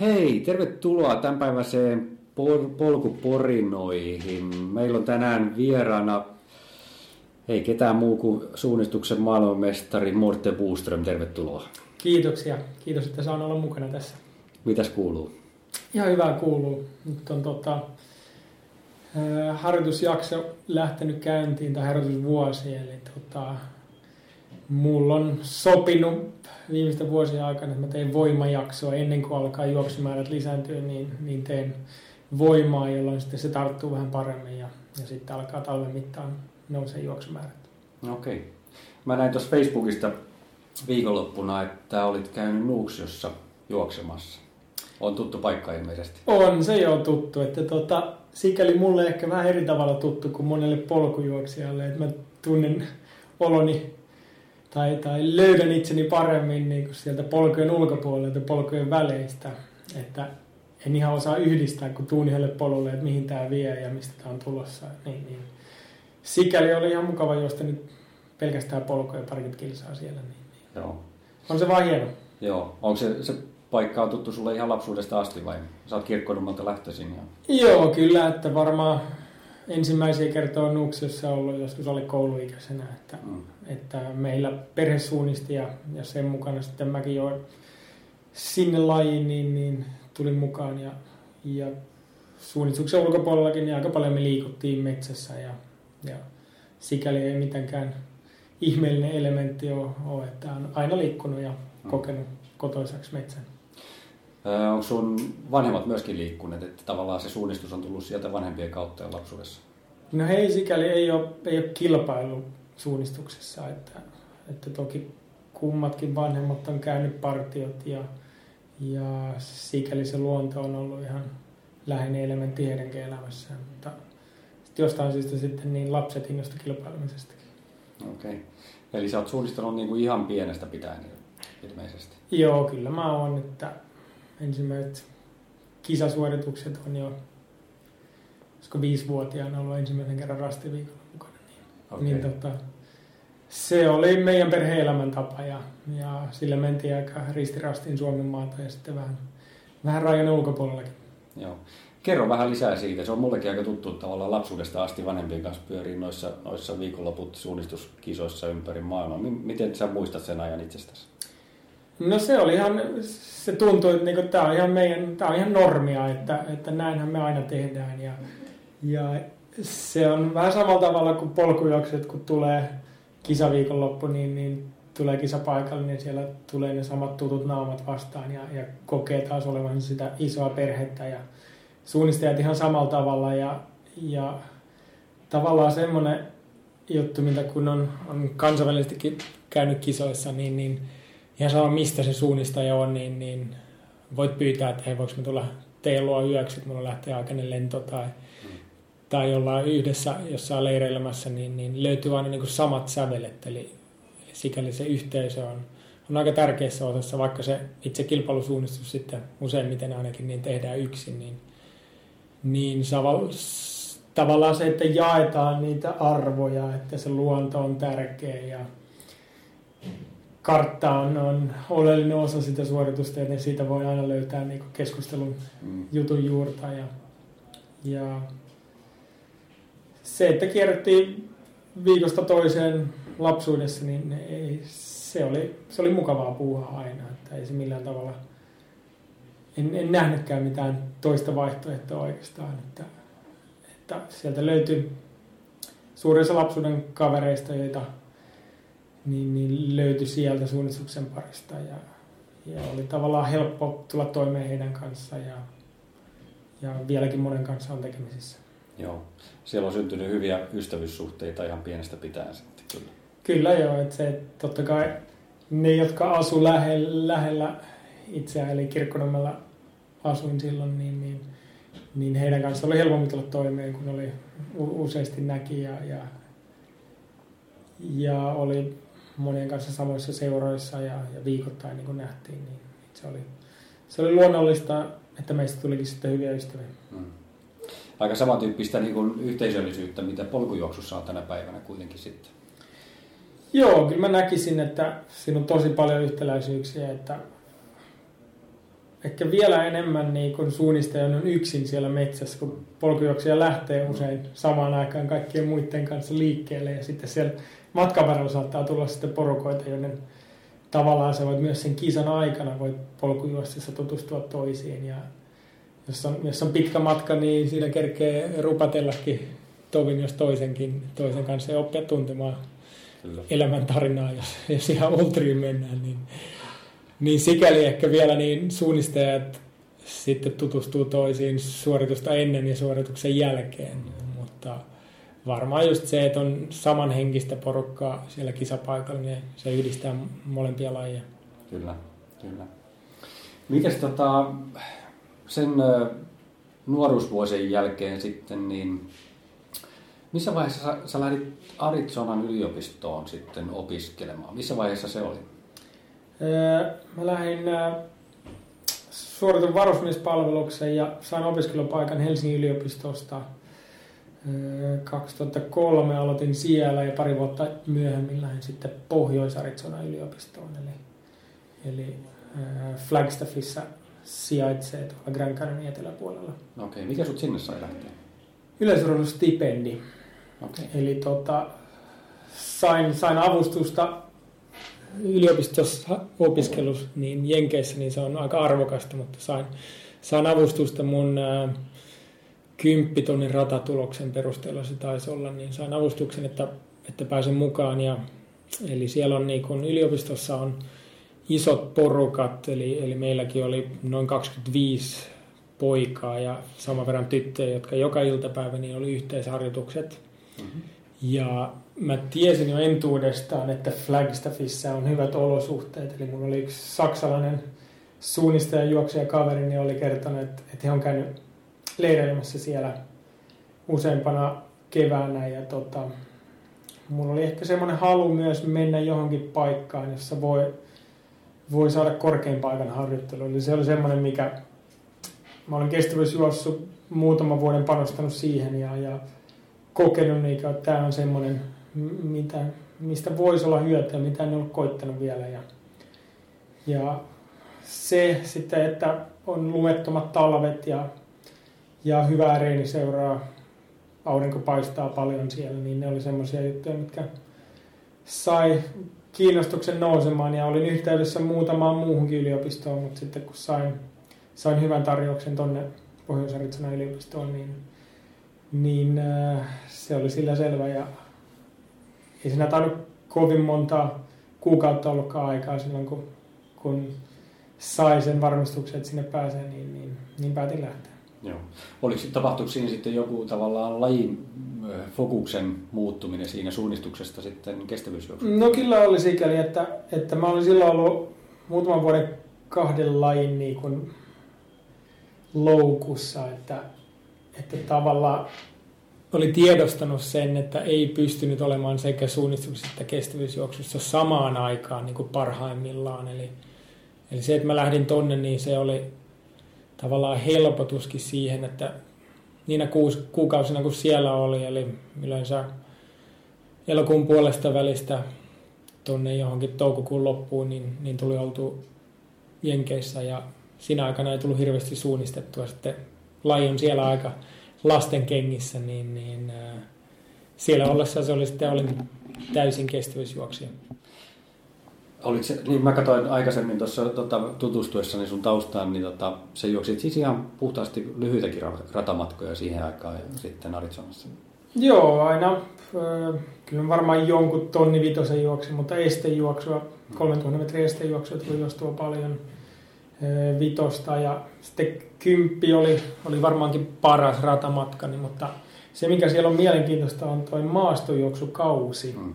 Hei, tervetuloa tämänpäiväiseen pol- polkuporinoihin. Meillä on tänään vieraana ei ketään muu kuin suunnistuksen maailmanmestari Morte Buström. Tervetuloa. Kiitoksia. Kiitos, että saan olla mukana tässä. Mitäs kuuluu? Ihan hyvää kuuluu. Nyt on tota, harjoitusjakso lähtenyt käyntiin, tai harjoitusvuosi, eli tota, mulla on sopinut viimeisten vuosien aikana, että mä teen voimajaksoa ennen kuin alkaa juoksumäärät lisääntyä, niin, niin teen voimaa, jolloin sitten se tarttuu vähän paremmin ja, ja sitten alkaa talven mittaan nousee juoksumäärät. Okei. Okay. Mä näin tuossa Facebookista viikonloppuna, että olit käynyt Nuuksiossa juoksemassa. On tuttu paikka ilmeisesti. On se jo tuttu. Että tota, sikäli mulle ehkä vähän eri tavalla tuttu kuin monelle polkujuoksijalle. Että mä tunnen oloni tai, tai löydän itseni paremmin niin kuin sieltä polkujen ulkopuolelta, polkujen väleistä. Että en ihan osaa yhdistää, kun tuun yhdelle polulle, että mihin tämä vie ja mistä tämä on tulossa. Niin, niin. Sikäli oli ihan mukava juosta nyt pelkästään polkuja parikymmentä kilsaa siellä. Niin, niin. Joo. On se vaan hieno. Joo. Onko se, se paikka on tuttu sulle ihan lapsuudesta asti vai sä oot kirkkonummalta lähtöisin? Ja... Joo, kyllä, että varmaan ensimmäisiä kertoja Nuuksiossa ollut joskus oli kouluikäisenä, että, mm. että meillä perhe suunnisti ja, ja sen mukana sitten mäkin jo sinne lajiin niin, niin tulin mukaan ja, ja suunnistuksen ulkopuolellakin niin aika paljon me liikuttiin metsässä ja, ja sikäli ei mitenkään ihmeellinen elementti ole, ole että on aina liikkunut ja mm. kokenut kotoisaksi metsän. Onko sun vanhemmat myöskin liikkuneet, että tavallaan se suunnistus on tullut sieltä vanhempien kautta ja lapsuudessa? No hei, sikäli ei ole, ei ole kilpailu suunnistuksessa, että, että toki kummatkin vanhemmat on käynyt partiot ja, ja sikäli se luonto on ollut ihan läheinen elementti heidänkin elämässään, mutta jostain syystä sitten niin lapset innostu kilpailemisestakin. Okei. Okay. Eli sä oot suunnistanut niin kuin ihan pienestä pitäen ilmeisesti? Joo, kyllä mä oon, että ensimmäiset kisasuoritukset on jo, koska viisivuotiaana ollut ensimmäisen kerran rastiviikolla mukana. Niin, okay. niin tota, se oli meidän perhe tapa ja, ja sillä mentiin aika ristirastiin Suomen maata ja sitten vähän, vähän rajan ulkopuolellakin. Joo. Kerro vähän lisää siitä. Se on mullekin aika tuttu tavallaan lapsuudesta asti vanhempien kanssa pyörii noissa, noissa viikonloput suunnistuskisoissa ympäri maailmaa. Miten sä muistat sen ajan itsestäsi? No se oli ihan, se tuntui, että niinku, tämä on ihan meidän, tämä on ihan normia, että, että näinhän me aina tehdään. Ja, ja se on vähän samalla tavalla kuin polkujuokset, kun tulee kisaviikonloppu, niin, niin tulee kisapaikalle, niin siellä tulee ne samat tutut naamat vastaan ja, ja kokee taas olevan sitä isoa perhettä ja suunnistajat ihan samalla tavalla ja, ja tavallaan semmoinen juttu, mitä kun on, on kansainvälisestikin käynyt kisoissa, niin, niin ihan sama mistä se suunnistaja on, niin, niin voit pyytää, että hei, voiko me tulla teidän luo yöksi, että mulla lähtee aikainen lento tai, tai ollaan yhdessä jossain leireilemässä, niin, niin löytyy aina niin kuin samat sävelet, eli, eli sikäli se yhteisö on, on aika tärkeässä osassa, vaikka se itse kilpailusuunnistus sitten useimmiten ainakin niin tehdään yksin, niin, niin tavallaan se, että jaetaan niitä arvoja, että se luonto on tärkeä ja kartta on, on oleellinen osa sitä suoritusta, joten siitä voi aina löytää niin keskustelun mm. jutun juurta. Ja, ja se, että kierrettiin viikosta toiseen lapsuudessa, niin ei, se, oli, se oli mukavaa puuhaa aina. Että ei se millään tavalla, en, en nähnytkään mitään toista vaihtoehtoa oikeastaan. Että, että sieltä löytyi suurin lapsuuden kavereista, joita niin, niin löytyi sieltä suunnistuksen parista ja, ja oli tavallaan helppo tulla toimeen heidän kanssaan ja, ja vieläkin monen kanssa on tekemisissä. Joo, siellä on syntynyt hyviä ystävyyssuhteita ihan pienestä pitäen sitten kyllä. Kyllä joo, että se totta kai ne, jotka asu lähellä, lähellä itseään, eli Kirkkonummella asuin silloin, niin, niin, niin heidän kanssa oli helpompi tulla toimeen, kun oli useasti näki ja, ja, ja oli monien kanssa samoissa seuroissa ja, ja viikoittain niin kuin nähtiin, niin se oli, se oli luonnollista, että meistä tulikin sitten hyviä ystäviä. Hmm. Aika samantyyppistä niin kuin yhteisöllisyyttä, mitä polkujuoksussa on tänä päivänä kuitenkin sitten. Joo, kyllä mä näkisin, että siinä on tosi paljon yhtäläisyyksiä, että ehkä vielä enemmän niin kun suunnistaja on yksin siellä metsässä, kun polkujuoksija lähtee usein samaan aikaan kaikkien muiden kanssa liikkeelle ja sitten siellä matkan varrella saattaa tulla sitten porukoita, joiden tavallaan se voit myös sen kisan aikana voit polkujuostissa tutustua toisiin ja jos on, jos on pitkä matka, niin siinä kerkee rupatellakin tovin jos toisenkin, toisen kanssa ja oppia tuntemaan Kyllä. elämäntarinaa, jos, jos ihan ultriin mennään, niin, niin sikäli ehkä vielä niin suunnistajat sitten tutustuu toisiin suoritusta ennen ja suorituksen jälkeen, mutta varmaan just se, että on samanhenkistä porukkaa siellä kisapaikalla, niin se yhdistää molempia lajeja. Kyllä, kyllä. Mites tota, sen nuoruusvuosien jälkeen sitten, niin missä vaiheessa sä, sä lähdit Arizonan yliopistoon sitten opiskelemaan? Missä vaiheessa se oli? Mä lähdin suoritin varusmiespalveluksen ja sain opiskelupaikan Helsingin yliopistosta. 2003 aloitin siellä ja pari vuotta myöhemmin lähdin sitten Pohjois-Arizonan yliopistoon. Eli, eli Flagstaffissa sijaitsee tuolla Grand Canyonin eteläpuolella. Okei, okay. mikä sut sinne sai lähteä? Yleisurheilustipendi. Okay. Eli tota, sain, sain avustusta yliopistossa opiskelus, niin Jenkeissä niin se on aika arvokasta, mutta sain, sain avustusta mun ää, kymppitonnin ratatuloksen perusteella se taisi olla, niin sain avustuksen, että, että pääsen mukaan. Ja, eli siellä on niin kun yliopistossa on isot porukat, eli, eli meilläkin oli noin 25 poikaa ja saman verran tyttöjä, jotka joka iltapäivä niin oli yhteisharjoitukset. Mm-hmm. Ja mä tiesin jo entuudestaan, että Flagstaffissa on hyvät olosuhteet. Eli mulla oli yksi saksalainen suunnistaja, juoksija kaveri, niin oli kertonut, että, he on käynyt leireilemässä siellä useampana keväänä. Ja tota, mulla oli ehkä semmoinen halu myös mennä johonkin paikkaan, jossa voi, voi saada korkein paikan harjoittelu. Eli se oli semmoinen, mikä mä olen kestävyysjuossut muutaman vuoden panostanut siihen ja, ja kokenut, niin että tämä on semmoinen, mitä, mistä voisi olla hyötyä, mitä en ole koittanut vielä. Ja, ja se sitten, että on lumettomat talvet ja, ja hyvää seuraa, aurinko paistaa paljon siellä, niin ne oli semmoisia juttuja, mitkä sai kiinnostuksen nousemaan ja olin yhteydessä muutamaan muuhunkin yliopistoon, mutta sitten kun sain, sain hyvän tarjouksen tonne pohjois yliopistoon, niin niin äh, se oli sillä selvä ja ei siinä tainnut kovin monta kuukautta ollutkaan aikaa silloin, kun, kun sai sen varmistuksen, että sinne pääsee, niin, niin, niin päätin lähteä. Joo. Oliko tapahtuiko siinä sitten joku tavallaan lajin fokuksen muuttuminen siinä suunnistuksesta sitten kestävyysjuoksuun? No kyllä oli sikäli, että, että mä olin silloin ollut muutaman vuoden kahden lajin niin kuin loukussa, että, että tavallaan oli tiedostanut sen, että ei pystynyt olemaan sekä suunnistuksessa että kestävyysjuoksussa samaan aikaan niin kuin parhaimmillaan. Eli, eli se, että mä lähdin tonne, niin se oli tavallaan helpotuskin siihen, että niinä kuus, kuukausina kun siellä oli, eli yleensä elokuun puolesta välistä tonne johonkin toukokuun loppuun, niin, niin tuli oltu Jenkeissä ja siinä aikana ei tullut hirveästi suunnistettua. Sitten laji on siellä aika lasten kengissä, niin, niin äh, siellä ollessa se oli sitten olin täysin kestävyysjuoksija. Oliko se, niin mä katsoin aikaisemmin tuossa tota, tutustuessani sun taustaan, niin tota, se juoksi siis ihan puhtaasti lyhyitäkin ratamatkoja siihen aikaan ja sitten Arizonassa. Joo, aina. Äh, kyllä varmaan jonkun tonni vitosen juoksi, mutta estejuoksua, 3000 metriä estejuoksua tuli juostua paljon vitosta ja sitten kymppi oli, oli varmaankin paras ratamatkani, mutta se mikä siellä on mielenkiintoista on tuo maastojuoksukausi. Mm.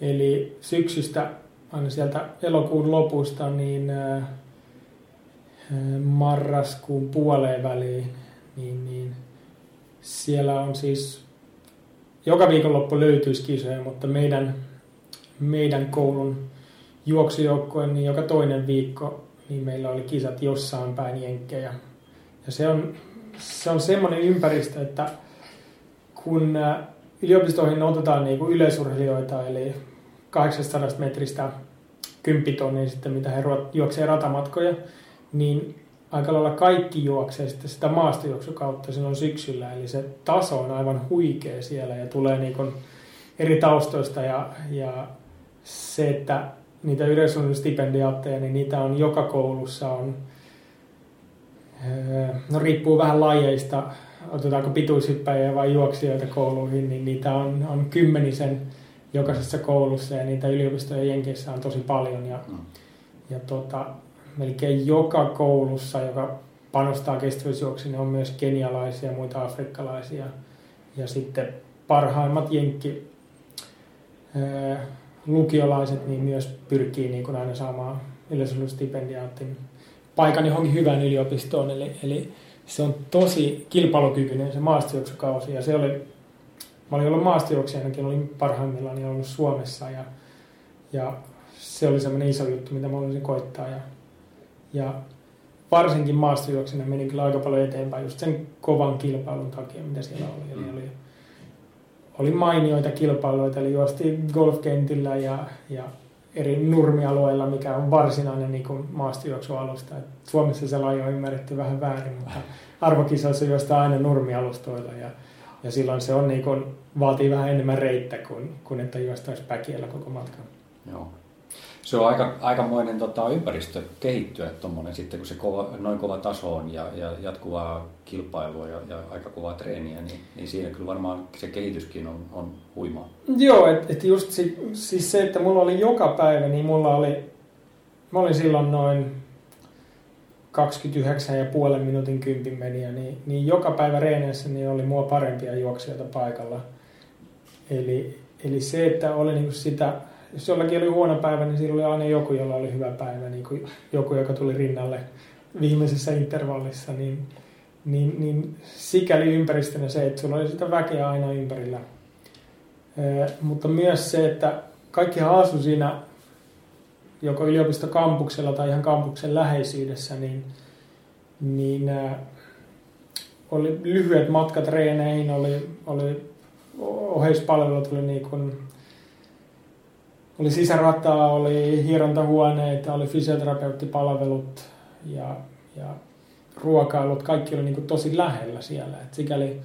Eli syksystä aina sieltä elokuun lopusta niin marraskuun puoleen väliin, niin, niin siellä on siis joka viikonloppu löytyisi kisoja, mutta meidän, meidän koulun juoksujoukkojen niin joka toinen viikko niin meillä oli kisat jossain päin jenkkejä. Ja se on, se on semmoinen ympäristö, että kun äh, yliopistoihin otetaan niin kuin yleisurheilijoita, eli 800 metristä 10 tonnia sitten, mitä he juoksee ratamatkoja, niin aika lailla kaikki juoksee sitten sitä maastojuoksukautta silloin syksyllä, eli se taso on aivan huikea siellä ja tulee niin kuin eri taustoista ja, ja se, että niitä yleisöllinen niin niitä on joka koulussa on, no riippuu vähän lajeista, otetaanko pituushyppäjiä vai juoksijoita kouluihin, niin niitä on, on kymmenisen jokaisessa koulussa ja niitä yliopistojen jenkeissä on tosi paljon ja, mm. ja tota, melkein joka koulussa, joka panostaa kestävyysjuoksiin, on myös kenialaisia ja muita afrikkalaisia. Ja sitten parhaimmat jenkki lukiolaiset niin myös pyrkii niin kuin aina saamaan yleisöllistipendiyaatin paikan johonkin hyvään yliopistoon. Eli, eli se on tosi kilpailukykyinen se maastojuoksukausi. Ja se oli, mä olin ollut maastojuoksijanakin, olin parhaimmillaan niin ollut Suomessa. Ja, ja se oli semmoinen iso juttu, mitä mä olisin koittaa. Ja, ja varsinkin maastojuoksina meni kyllä aika paljon eteenpäin just sen kovan kilpailun takia, mitä siellä oli. Eli oli, oli mainioita kilpailuita, eli juosti golfkentillä ja, ja eri nurmialueilla, mikä on varsinainen niin maastojuoksualusta. Suomessa se laji on ymmärretty vähän väärin, mutta arvokisoissa juostaan aina nurmialustoilla ja, ja silloin se on niin kuin, vaatii vähän enemmän reittä kuin, kuin että juostaisi päkiellä koko matkan. Joo se on aika, aikamoinen tota, ympäristö kehittyä tuommoinen sitten, kun se kova, noin kova taso on ja, ja jatkuvaa kilpailua ja, ja aika kovaa treeniä, niin, niin siinä kyllä varmaan se kehityskin on, on huimaa. Joo, että et just si, siis se, että mulla oli joka päivä, niin mulla oli, mä olin silloin noin 29 ja puolen minuutin kympin meniä, niin, niin joka päivä reeneissä niin oli mua parempia juoksijoita paikalla. Eli, eli se, että oli niinku sitä jos jollakin oli huono päivä, niin silloin oli aina joku, jolla oli hyvä päivä, niin kuin joku, joka tuli rinnalle viimeisessä intervallissa, niin, niin, niin sikäli ympäristönä se, että sulla oli sitä väkeä aina ympärillä. E, mutta myös se, että kaikki asu siinä joko yliopistokampuksella tai ihan kampuksen läheisyydessä, niin, niin ä, oli lyhyet matkat reeneihin, oli, oli oheispalvelut oli niin kuin oli sisärataa, oli hierontahuoneita, oli fysioterapeuttipalvelut ja, ja ruokailut, kaikki oli niin kuin tosi lähellä siellä. Et sikäli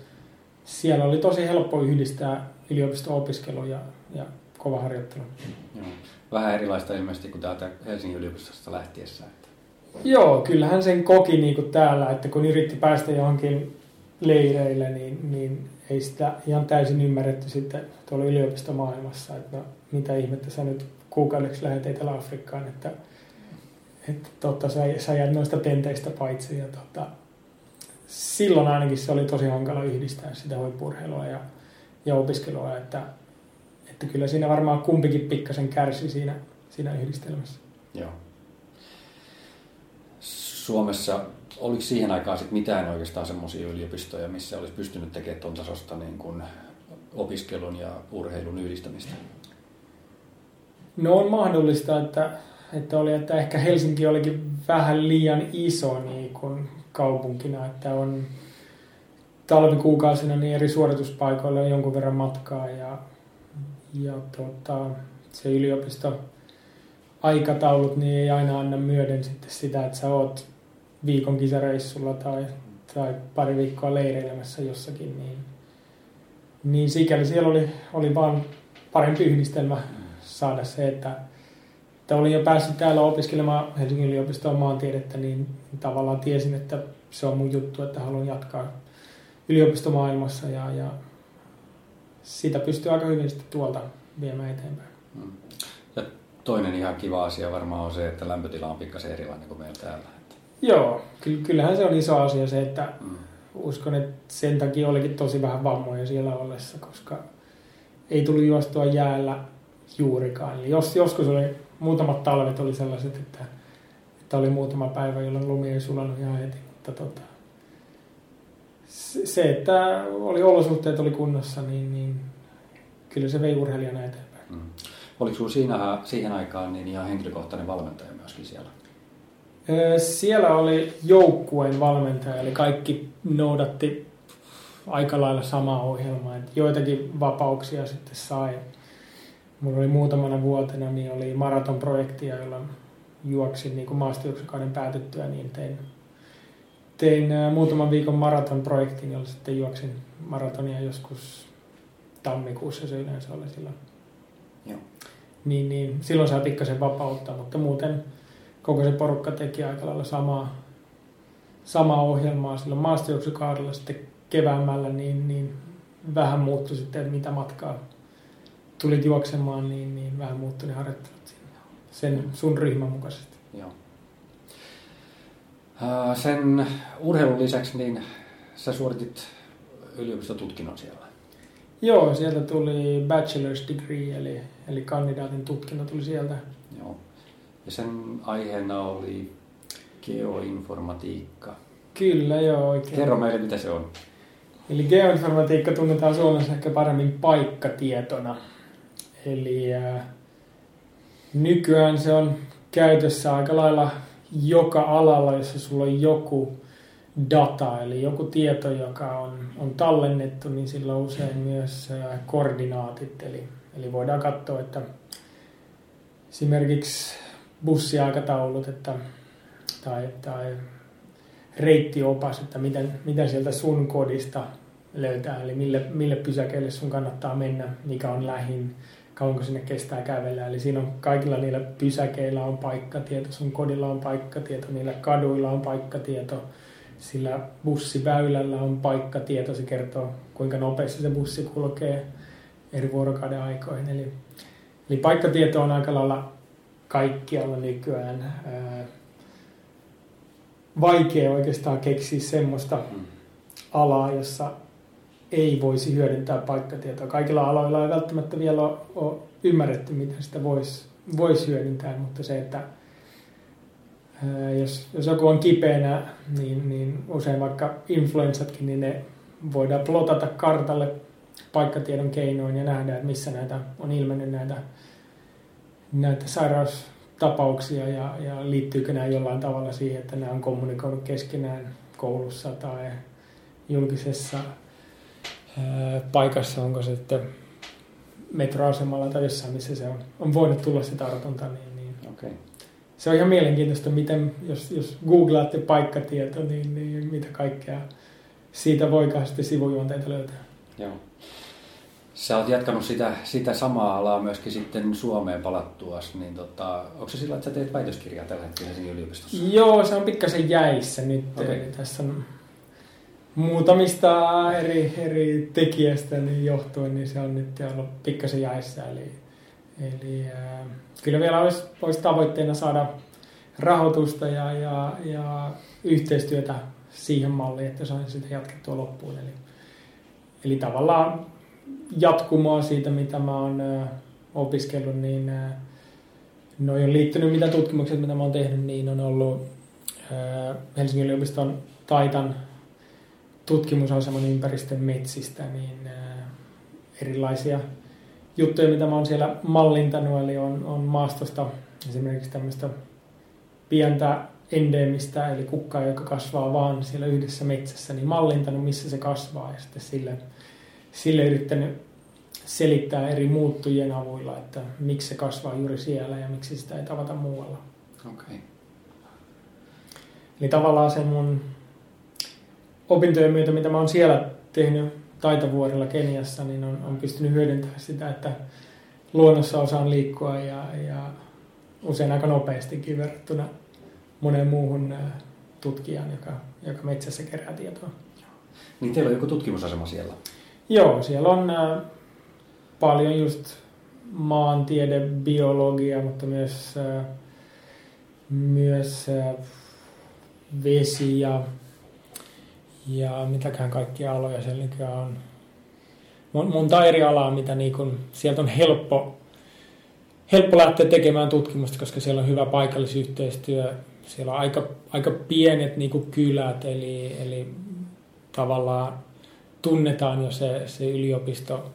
siellä oli tosi helppo yhdistää yliopisto-opiskelu ja, ja kova harjoittelu. Joo. Vähän erilaista ilmeisesti kuin täältä Helsingin yliopistosta lähtiessä. Että... Joo, kyllähän sen koki niin kuin täällä, että kun yritti päästä johonkin leireille, niin, niin ei sitä ihan täysin ymmärretty sitten tuolla yliopistomaailmassa, että no, mitä ihmettä sä nyt kuukaudeksi lähdet Etelä-Afrikkaan, että, että totta, sä, sä jäät noista tenteistä paitsi. Ja tota, silloin ainakin se oli tosi hankala yhdistää sitä huippurheilua ja, ja opiskelua, että, että kyllä siinä varmaan kumpikin pikkasen kärsi siinä, siinä yhdistelmässä. Joo. Suomessa oliko siihen aikaan sit mitään oikeastaan semmoisia yliopistoja, missä olisi pystynyt tekemään tuon tasosta niin kuin opiskelun ja urheilun yhdistämistä? No on mahdollista, että, että, oli, että ehkä Helsinki olikin vähän liian iso niin kuin kaupunkina, että on talvikuukausina niin eri suorituspaikoilla on jonkun verran matkaa ja, ja tota, se yliopisto aikataulut niin ei aina anna myöden sitten sitä, että sä oot viikon kisareissulla tai, tai pari viikkoa leireilemässä jossakin, niin, niin sikäli siellä oli, oli vaan parempi yhdistelmä saada se, että, että olin jo päässyt täällä opiskelemaan Helsingin yliopistoon maantiedettä, niin tavallaan tiesin, että se on mun juttu, että haluan jatkaa yliopistomaailmassa ja, ja sitä pystyy aika hyvin sitten tuolta viemään eteenpäin. Mm. Ja toinen ihan kiva asia varmaan on se, että lämpötila on pikkasen erilainen kuin meillä täällä. Joo, kyllähän se on iso asia se, että mm. uskon, että sen takia olikin tosi vähän vammoja siellä ollessa, koska ei tullut juostua jäällä juurikaan. Eli jos, joskus oli, muutamat talvet oli sellaiset, että, että oli muutama päivä, jolloin lumi ei sulanut ihan heti, mutta tota, se, että oli olosuhteet oli kunnossa, niin, niin kyllä se vei urheilijana eteenpäin. Mm. Oliko sinulla siinä, siihen aikaan niin ihan henkilökohtainen valmentaja myöskin siellä? Siellä oli joukkueen valmentaja, eli kaikki noudatti aika lailla samaa ohjelmaa. Että joitakin vapauksia sitten sai. Mulla oli muutamana vuotena niin oli maratonprojektia, jolla juoksin niin maastojuoksukauden päätettyä, niin tein tein muutaman viikon maratonprojektin, jolla sitten juoksin maratonia joskus tammikuussa se yleensä oli silloin. Joo. Niin, niin silloin saa pikkasen vapautta, mutta muuten koko se porukka teki aika lailla samaa, samaa ohjelmaa silloin maastojuoksukaudella sitten keväämällä, niin, niin vähän muuttui sitten, että mitä matkaa tulit juoksemaan, niin, niin vähän muuttui ne harjoittelut sen sun ryhmän mukaisesti. Joo. Sen urheilun lisäksi niin sä suoritit yliopistotutkinnon siellä. Joo, sieltä tuli bachelor's degree, eli, eli kandidaatin tutkinto tuli sieltä. Joo. Ja sen aiheena oli geoinformatiikka. Kyllä, joo, oikein. Kerro meille, mitä se on. Eli geoinformatiikka tunnetaan Suomessa ehkä paremmin paikkatietona. Eli äh, nykyään se on käytössä aika lailla joka alalla, jossa sulla on joku data, eli joku tieto, joka on, on tallennettu, niin sillä on usein myös äh, koordinaatit. Eli, eli voidaan katsoa, että esimerkiksi bussiaikataulut että, tai, tai reittiopas, että miten, miten sieltä sun kodista löytää, eli mille, mille pysäkeille sun kannattaa mennä, mikä on lähin, kauanko sinne kestää kävellä. Eli siinä on kaikilla niillä pysäkeillä on paikkatieto, sun kodilla on paikkatieto, niillä kaduilla on paikkatieto, sillä bussiväylällä on paikkatieto, se kertoo kuinka nopeasti se bussi kulkee eri vuorokauden aikoihin. Eli, eli paikkatieto on aika lailla kaikkialla nykyään. vaikea oikeastaan keksiä semmoista mm. alaa, jossa ei voisi hyödyntää paikkatietoa. Kaikilla aloilla ei välttämättä vielä ole ymmärretty, miten sitä voisi vois hyödyntää, mutta se, että jos, jos joku on kipeänä, niin, niin usein vaikka influenssatkin, niin ne voidaan plotata kartalle paikkatiedon keinoin ja nähdä, että missä näitä on ilmennyt näitä, näitä sairaustapauksia ja, ja liittyykö nämä jollain tavalla siihen, että nämä on kommunikoinut keskenään koulussa tai julkisessa paikassa, onko se sitten metroasemalla tai jossain, missä se on, on voinut tulla se tartunta, niin, niin okay. se on ihan mielenkiintoista, miten, jos, jos googlaatte paikkatieto, niin, niin mitä kaikkea siitä voikaan sitten sivujuonteita löytää. Joo. Sä oot jatkanut sitä, sitä samaa alaa myöskin sitten Suomeen palattuas, niin tota, onko se sillä, että sä teet väitöskirjaa tällä hetkellä Helsingin yliopistossa? Joo, se on pikkasen jäissä nyt. Okay. Tässä on muutamista eri, eri tekijästä niin johtuen, niin se on nyt ollut pikkasen jäissä. Eli, eli äh, kyllä vielä olisi, olisi tavoitteena saada rahoitusta ja, ja, ja yhteistyötä siihen malliin, että sain sitä jatkettua loppuun. Eli, eli tavallaan jatkumoa siitä, mitä mä oon opiskellut, niin noin on liittynyt, mitä tutkimukset, mitä mä oon tehnyt, niin on ollut Helsingin yliopiston Taitan tutkimusaseman ympäristön metsistä, niin erilaisia juttuja, mitä mä oon siellä mallintanut, eli on, on maastosta esimerkiksi tämmöistä pientä endeemistä, eli kukkaa, joka kasvaa vaan siellä yhdessä metsässä, niin mallintanut, missä se kasvaa, ja sitten sille, sille yrittänyt selittää eri muuttujien avuilla, että miksi se kasvaa juuri siellä ja miksi sitä ei tavata muualla. Okay. Eli tavallaan se mun opintojen myötä, mitä mä oon siellä tehnyt taitavuorilla Keniassa, niin on, on pystynyt hyödyntämään sitä, että luonnossa osaan liikkua ja, ja usein aika nopeastikin verrattuna moneen muuhun tutkijan, joka, joka metsässä kerää tietoa. Niin teillä on joku tutkimusasema siellä? Joo, siellä on äh, paljon just maantiede, biologia, mutta myös, äh, myös äh, vesi ja ja mitäkään kaikkia aloja siellä on. Monta eri alaa, mitä niin kun, sieltä on helppo, helppo lähteä tekemään tutkimusta, koska siellä on hyvä paikallisyhteistyö. Siellä on aika, aika pienet niin kylät, eli, eli tavallaan tunnetaan jo se, se yliopisto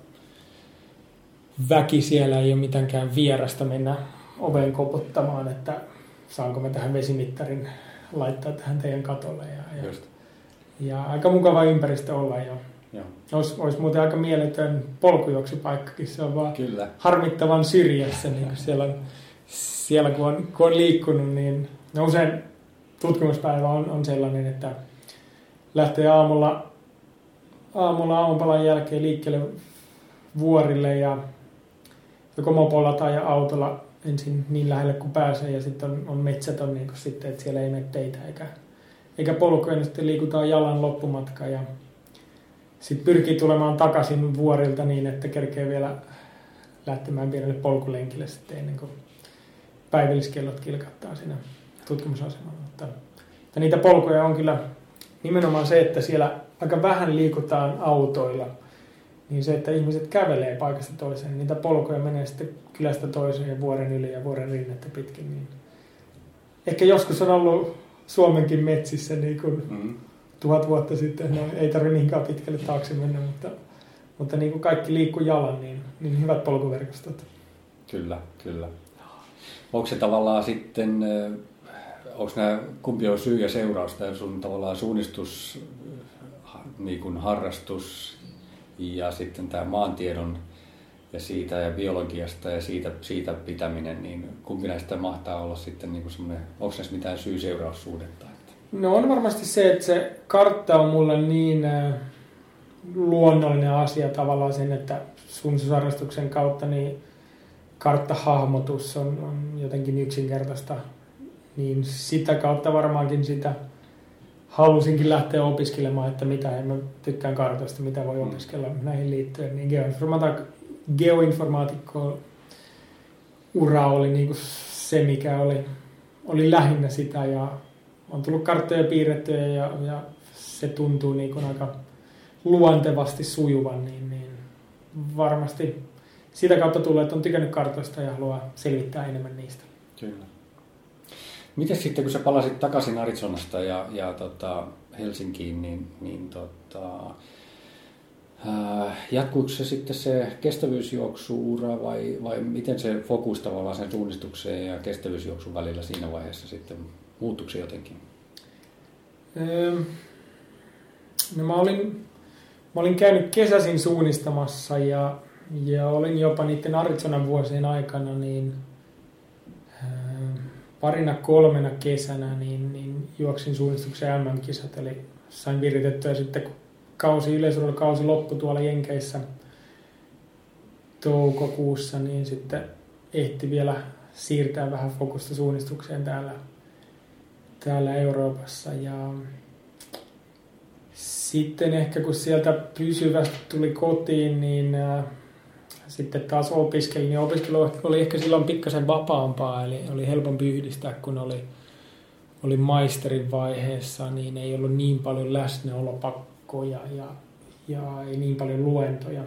väki siellä ei ole mitenkään vierasta mennä oveen koputtamaan, että saanko me tähän vesimittarin laittaa tähän teidän katolle. Ja, ja Just. Ja aika mukava ympäristö olla ja Joo. Olisi, olisi muuten aika mieletön polkujuoksupaikkakin, se on vaan Kyllä. harmittavan syrjässä, niin kun siellä, siellä kun, on, kun on liikkunut, niin no usein tutkimuspäivä on, on sellainen, että lähtee aamulla, aamulla aamupalan jälkeen liikkeelle vuorille ja joko mopolla tai autolla ensin niin lähelle kuin pääsee ja sitten on, on metsätön niin kuin sitten, että siellä ei mene teitä eikä, eikä polkuja, niin sitten liikutaan jalan loppumatka ja sitten pyrkii tulemaan takaisin vuorilta niin, että kerkee vielä lähtemään pienelle polkulenkille sitten ennen kuin päivälliskellot kilkattaa siinä tutkimusasemalla. Mutta, mutta niitä polkuja on kyllä nimenomaan se, että siellä aika vähän liikutaan autoilla, niin se, että ihmiset kävelee paikasta toiseen, niin niitä polkuja menee sitten kylästä toiseen ja vuoren yli ja vuoren rinnettä pitkin. Niin ehkä joskus on ollut Suomenkin metsissä niin kuin mm. tuhat vuotta sitten, no ei tarvitse niinkään pitkälle taakse mennä, mutta, mutta niin kuin kaikki liikkuu jalan, niin, niin hyvät polkuverkostot. Kyllä, kyllä. Onko se tavallaan sitten, onko nämä, kumpi on syy ja seuraus, tämä sun tavallaan suunnistus, niin kuin harrastus ja sitten tämä maantiedon ja siitä ja biologiasta ja siitä, siitä pitäminen, niin kumpi näistä mahtaa olla sitten niin kuin semmoinen, onko näissä mitään syy-seuraussuhdetta? No on varmasti se, että se kartta on mulle niin luonnollinen asia tavallaan sen, että suunnistusharrastuksen kautta niin karttahahmotus on, on jotenkin yksinkertaista, niin sitä kautta varmaankin sitä halusinkin lähteä opiskelemaan, että mitä en mä tykkään kartoista, mitä voi mm. opiskella näihin liittyen. Niin geoinformaatikko, geoinformaatikko ura oli niin kuin se, mikä oli, oli lähinnä sitä ja on tullut karttoja piirrettyä ja, ja se tuntuu niin kuin aika luontevasti sujuvan, niin, niin varmasti sitä kautta tulee, että on tykännyt kartoista ja haluaa selvittää enemmän niistä. Kyllä. Miten sitten, kun sä palasit takaisin Arizonasta ja, ja tota Helsinkiin, niin, niin tota, äh, jatkuiko se sitten se kestävyysjuoksuura vai, vai miten se fokus tavallaan sen suunnistukseen ja kestävyysjuoksun välillä siinä vaiheessa sitten muuttuiko se jotenkin? Öö, no mä olin, mä olin käynyt kesäsin suunnistamassa ja ja olin jopa niiden Arizonan vuosien aikana niin parina kolmena kesänä niin, niin juoksin suunnistuksen MM-kisat, eli sain viritettyä sitten, kun kausi, kausi loppui tuolla Jenkeissä toukokuussa, niin sitten ehti vielä siirtää vähän fokusta suunnistukseen täällä, täällä Euroopassa. Ja sitten ehkä kun sieltä pysyvästi tuli kotiin, niin äh, sitten taas opiskelin, niin opiskelu oli ehkä silloin pikkasen vapaampaa, eli oli helpompi yhdistää, kun oli, oli maisterin vaiheessa, niin ei ollut niin paljon läsnäolopakkoja ja, ja ei niin paljon luentoja.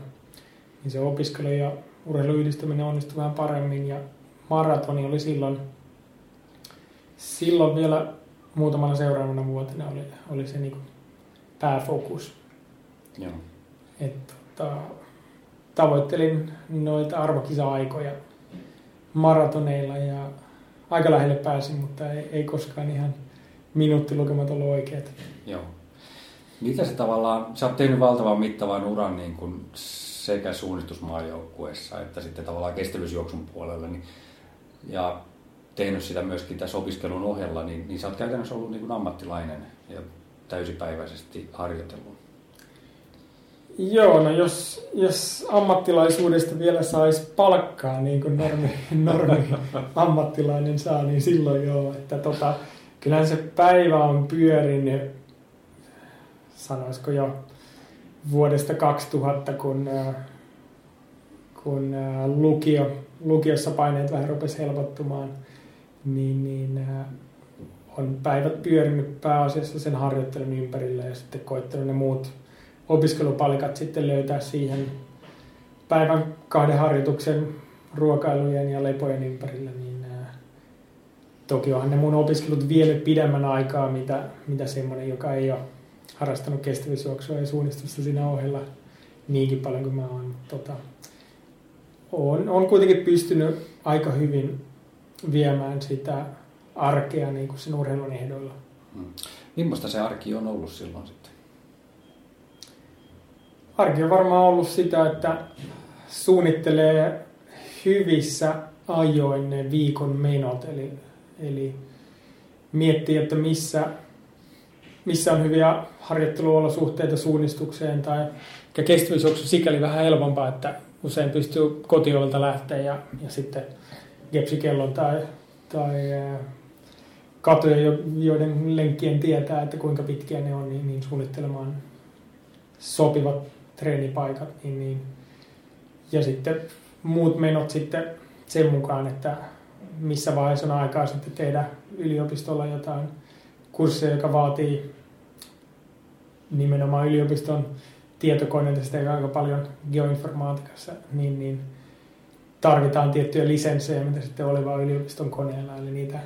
Niin se opiskelu ja urheiluyhdistäminen onnistui vähän paremmin ja maratoni oli silloin, silloin vielä muutamana seuraavana vuotena oli, oli se niin pääfokus. Joo. Et, tota, tavoittelin noita arvokisa-aikoja maratoneilla ja aika lähelle pääsin, mutta ei, ei koskaan ihan minuuttilukemat ollut oikeat. Joo. Mitä se tavallaan, sä oot tehnyt valtavan mittavan uran niin kuin sekä suunnistusmaajoukkueessa että sitten tavallaan kestävyysjuoksun puolella, niin, ja tehnyt sitä myöskin tässä opiskelun ohella, niin, niin sä oot käytännössä ollut niin kuin ammattilainen ja täysipäiväisesti harjoitellut. Joo, no jos, jos ammattilaisuudesta vielä saisi palkkaa niin kuin normi, normi ammattilainen saa, niin silloin joo. Että tota, kyllähän se päivä on pyörinyt, sanoisiko jo vuodesta 2000, kun, äh, kun äh, lukio, lukiossa paineet vähän rupesi helpottumaan, niin, niin äh, on päivät pyörinyt pääasiassa sen harjoittelun ympärillä ja sitten koittanut ne muut opiskelupalikat sitten löytää siihen päivän kahden harjoituksen ruokailujen ja lepojen ympärillä, niin ää, toki onhan ne mun opiskelut vielä pidemmän aikaa, mitä, mitä semmoinen, joka ei ole harrastanut kestävyysjuoksua ja suunnistusta siinä ohella niinkin paljon kuin mä oon. Tota, on, on kuitenkin pystynyt aika hyvin viemään sitä arkea niin kuin sen urheilun ehdoilla. Hmm. Millaista se arki on ollut silloin sitten? Arki on varmaan ollut sitä, että suunnittelee hyvissä ajoin ne viikon menot, eli, eli miettii, että missä, missä on hyviä harjoitteluolosuhteita suunnistukseen tai kestävyysjuoksu sikäli vähän helpompaa, että usein pystyy kotiovelta lähteä ja, ja sitten gepsikellon tai, tai katuja, joiden lenkkien tietää, että kuinka pitkiä ne on, niin, niin suunnittelemaan sopivat treenipaikat. Niin, niin. Ja sitten muut menot sitten sen mukaan, että missä vaiheessa on aikaa sitten tehdä yliopistolla jotain kursseja, joka vaatii nimenomaan yliopiston tietokoneita, sitä aika paljon geoinformaatikassa, niin, niin tarvitaan tiettyjä lisenssejä, mitä sitten oli vain yliopiston koneella, eli niitä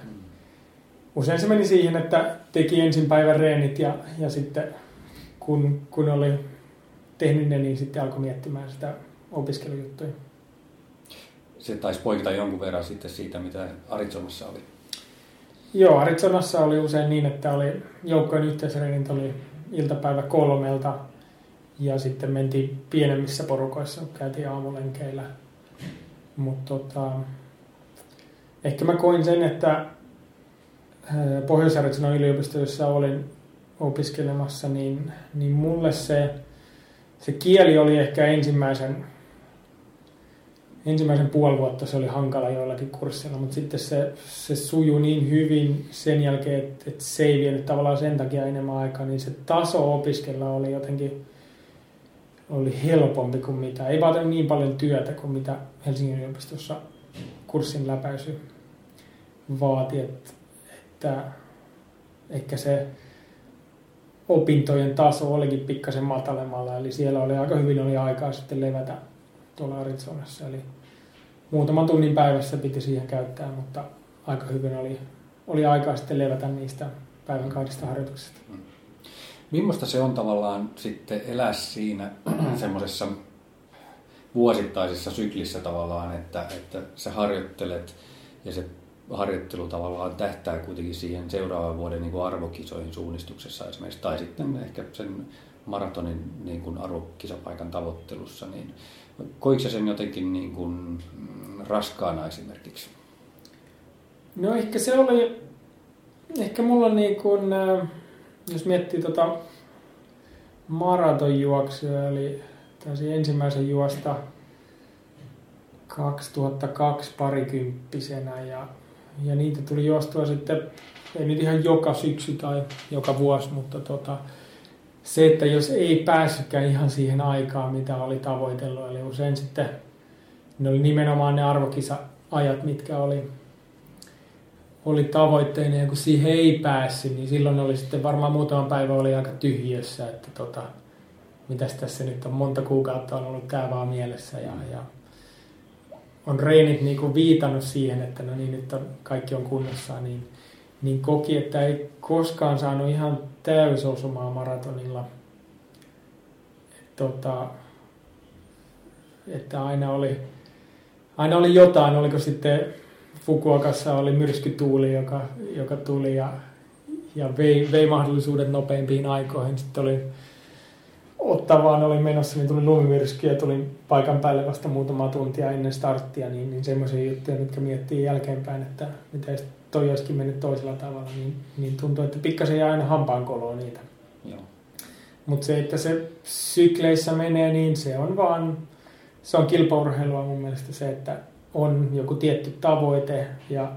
usein se meni siihen, että teki ensin päivän reenit ja, ja sitten kun, kun oli tehnyt ne, niin sitten alkoi miettimään sitä opiskelujuttuja. Se taisi poikita jonkun verran sitten siitä, mitä Arizonassa oli. Joo, Arizonassa oli usein niin, että oli joukkojen yhteisreenit oli iltapäivä kolmelta ja sitten mentiin pienemmissä porukoissa, käytiin aamulenkeillä. Mutta tota, ehkä mä koin sen, että pohjois yliopisto, jossa olin opiskelemassa, niin, niin mulle se, se kieli oli ehkä ensimmäisen, ensimmäisen puoli vuotta se oli hankala joillakin kursseilla, mutta sitten se, se sujui niin hyvin sen jälkeen, että, että se ei vienyt tavallaan sen takia enemmän aikaa, niin se taso opiskella oli jotenkin oli helpompi kuin mitä, ei vaatinut niin paljon työtä kuin mitä Helsingin yliopistossa kurssin läpäisy vaati, että, että ehkä se opintojen taso olikin pikkasen matalemmalla, eli siellä oli aika hyvin oli aikaa sitten levätä tuolla Arizonassa, eli muutaman tunnin päivässä piti siihen käyttää, mutta aika hyvin oli, oli aikaa sitten levätä niistä päivän kahdesta harjoituksesta. Mm. Millaista se on tavallaan sitten elää siinä semmoisessa vuosittaisessa syklissä tavallaan, että, että sä harjoittelet ja se harjoittelu tavallaan tähtää kuitenkin siihen seuraavan vuoden niin kuin arvokisoihin suunnistuksessa esimerkiksi, tai sitten ehkä sen maratonin niin kuin arvokisapaikan tavoittelussa, niin koiko sen jotenkin niin kuin raskaana esimerkiksi? No ehkä se oli, ehkä mulla niin kuin, äh, jos miettii tota maratonjuoksuja, eli ensimmäisen juosta 2002 parikymppisenä ja, ja niitä tuli juostua sitten, ei nyt ihan joka syksy tai joka vuosi, mutta tota, se, että jos ei päässytkään ihan siihen aikaan, mitä oli tavoitellut, eli usein sitten ne oli nimenomaan ne arvokisa-ajat, mitkä oli oli tavoitteena ja kun siihen ei päässyt, niin silloin oli sitten varmaan muutama päivä oli aika tyhjössä, että tota, mitäs tässä nyt on, monta kuukautta on ollut tämä vaan mielessä ja, ja on reenit niin kuin viitannut siihen, että no niin, nyt on, kaikki on kunnossa, niin, niin koki, että ei koskaan saanut ihan täysosumaa maratonilla. Et, tota, että aina oli, aina oli jotain, oliko sitten Fukuokassa oli myrskytuuli, joka, joka tuli ja, ja vei, vei mahdollisuudet nopeimpiin aikoihin. Sitten oli Ottavaan oli menossa, niin tuli lumimyrsky ja tuli paikan päälle vasta muutama tuntia ennen starttia, niin, niin semmoisia juttuja, mitkä miettii jälkeenpäin, että mitä toi olisikin mennyt toisella tavalla, niin, niin tuntuu, että pikkasen jää aina hampaankoloa niitä. Mutta se, että se sykleissä menee, niin se on vaan, se on kilpaurheilua mun mielestä se, että on joku tietty tavoite ja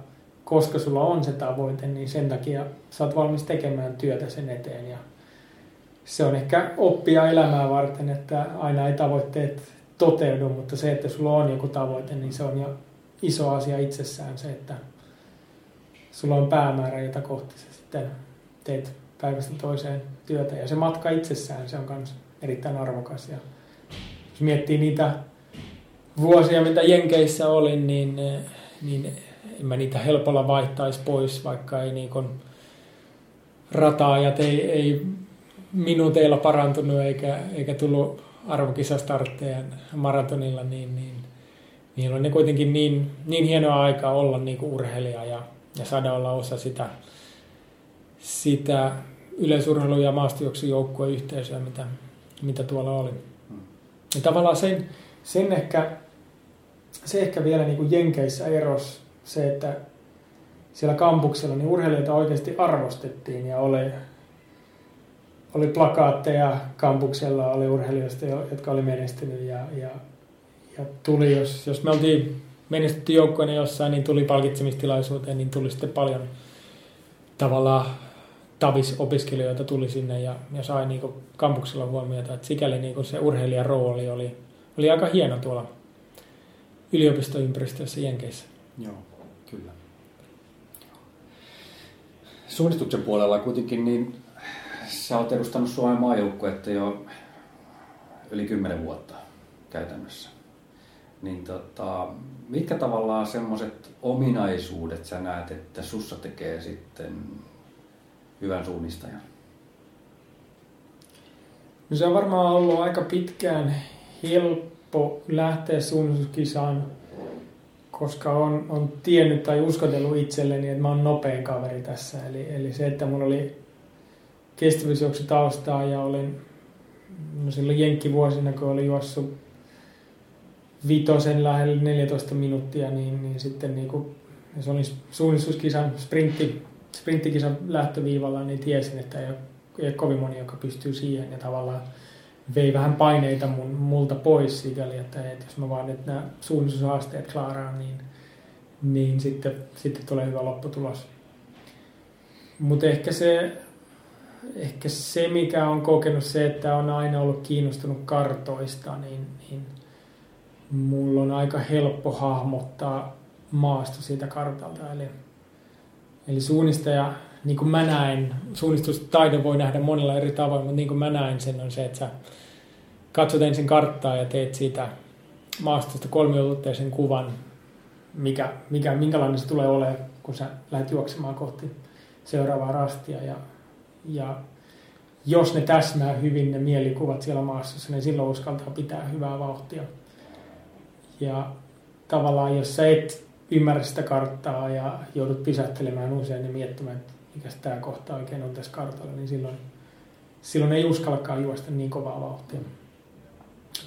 koska sulla on se tavoite, niin sen takia sä oot valmis tekemään työtä sen eteen. Ja se on ehkä oppia elämää varten, että aina ei tavoitteet toteudu, mutta se, että sulla on joku tavoite, niin se on jo iso asia itsessään se, että sulla on päämäärä, jota kohti sä sitten teet päivästä toiseen työtä. Ja se matka itsessään, se on myös erittäin arvokas. Ja jos miettii niitä vuosia, mitä Jenkeissä olin, niin, niin en mä niitä helpolla vaihtaisi pois, vaikka ei niin rataajat ei, ei minuuteilla parantunut eikä, eikä tullut arvokisastartteja maratonilla, niin, niin niin on ne kuitenkin niin, niin hienoa aikaa olla niin kuin urheilija ja, ja saada olla osa sitä, sitä yleisurheilu- ja maastojuoksujoukkueen yhteisöä, mitä, mitä tuolla oli. Ja tavallaan sen, sen ehkä se ehkä vielä niin kuin Jenkeissä eros se, että siellä kampuksella niin urheilijoita oikeasti arvostettiin ja oli, oli plakaatteja kampuksella, oli urheilijoista, jotka oli menestynyt ja, ja, ja tuli, jos, jos me oltiin menestytty joukkoina jossain, niin tuli palkitsemistilaisuuteen, niin tuli sitten paljon tavallaan tavisopiskelijoita tuli sinne ja, ja sai niin kuin kampuksella huomiota. Että sikäli niin kuin se urheilijan rooli oli, oli aika hieno tuolla yliopistoympäristössä Jenkeissä. Joo, kyllä. Suunnistuksen puolella kuitenkin niin sä oot edustanut Suomen maajoukkuetta jo yli 10 vuotta käytännössä. Niin tota, mitkä tavallaan semmoiset ominaisuudet sä näet, että sussa tekee sitten hyvän suunnistajan? No se on varmaan ollut aika pitkään helppo lähteä suunnistuskisaan, koska on, on tiennyt tai uskotellut itselleni, että mä oon nopein kaveri tässä. Eli, eli se, että mulla oli kestävyysjuoksu taustaa ja olin no silloin jenkkivuosina, kun olin juossut vitosen lähellä 14 minuuttia, niin, niin sitten niin kuin, se oli suunnistuskisan sprintti, sprinttikisan lähtöviivalla, niin tiesin, että ei ole, ei ole kovin moni, joka pystyy siihen ja tavallaan vei vähän paineita mun, multa pois sikäli, että, että jos mä vaan nyt nämä suunnistushaasteet klaaraan, niin, niin sitten, sitten tulee hyvä lopputulos. Mutta ehkä se, ehkä se, mikä on kokenut se, että on aina ollut kiinnostunut kartoista, niin, niin mulla on aika helppo hahmottaa maasto siitä kartalta. Eli, eli suunnistaja, niin kuin mä näen, suunnistustaidon voi nähdä monella eri tavoin, mutta niin kuin mä näen sen on se, että sä katsot ensin karttaa ja teet siitä maastosta kolmiulotteisen kuvan, mikä, mikä, minkälainen se tulee olemaan, kun sä lähdet juoksemaan kohti seuraavaa rastia. Ja, ja jos ne täsmää hyvin ne mielikuvat siellä maastossa, niin silloin uskaltaa pitää hyvää vauhtia. Ja tavallaan jos sä et ymmärrä sitä karttaa ja joudut pysähtelemään usein ja miettimään, että mikä tämä kohta oikein on tässä kartalla, niin silloin, silloin ei uskallakaan juosta niin kovaa vauhtia.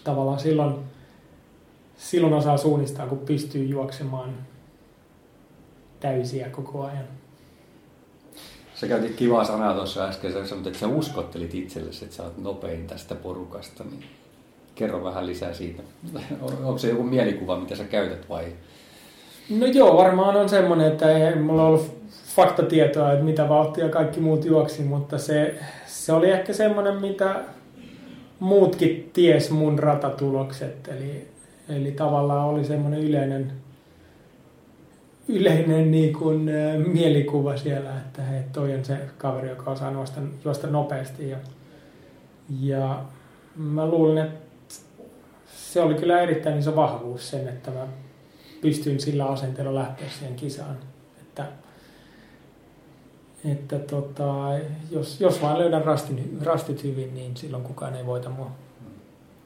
Tavallaan silloin, silloin osaa suunnistaa, kun pystyy juoksemaan täysiä koko ajan. Sä käytit kivaa sanaa tuossa äsken, sä sanoit, että sä uskottelit itsellesi, että sä oot nopein tästä porukasta, niin kerro vähän lisää siitä. Onko se joku mielikuva, mitä sä käytät vai? No joo, varmaan on semmoinen, että ei mulla ollut faktatietoa, että mitä vauhtia kaikki muut juoksi, mutta se, se oli ehkä semmoinen, mitä muutkin ties mun ratatulokset. Eli, eli tavallaan oli semmoinen yleinen, yleinen niin kuin, ä, mielikuva siellä, että hei, toi on se kaveri, joka osaa juosta, juosta nopeasti. Ja, ja mä luulen, että se oli kyllä erittäin iso vahvuus sen, että mä pystyin sillä asenteella lähteä siihen kisaan. Että, että tota, jos, jos vaan löydän rastin, rastit hyvin, niin silloin kukaan ei voita mua.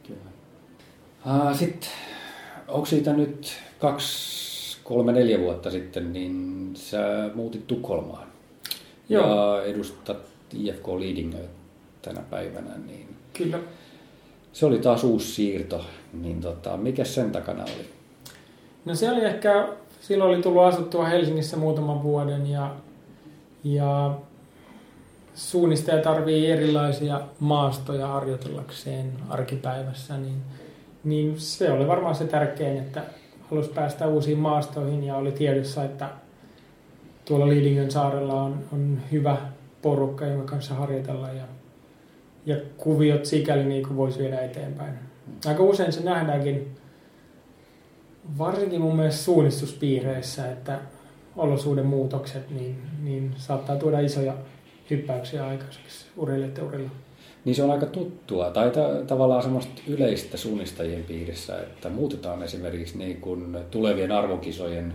Kyllä. Sitten, onko siitä nyt kaksi, kolme, neljä vuotta sitten, niin sä muutit Tukholmaan. Joo. Ja edustat IFK Leadingia tänä päivänä. Niin Kyllä. Se oli taas uusi siirto. Niin tota, mikä sen takana oli? No se oli ehkä, silloin oli tullut asuttua Helsingissä muutaman vuoden ja, ja suunnistaja tarvii erilaisia maastoja harjoitellakseen arkipäivässä, niin, niin se oli varmaan se tärkein, että halusi päästä uusiin maastoihin ja oli tiedossa, että tuolla Liidingön saarella on, on hyvä porukka, jonka kanssa harjoitella ja, ja kuviot sikäli niin kuin voisi viedä eteenpäin. Aika usein se nähdäänkin, varsinkin mun mielestä suunnistuspiireissä, että olosuuden muutokset niin, niin saattaa tuoda isoja hyppäyksiä aikaiseksi urheilijoiden urilla. Niin se on aika tuttua, tai ta- tavallaan semmoista yleistä suunnistajien piirissä, että muutetaan esimerkiksi niin kuin tulevien arvokisojen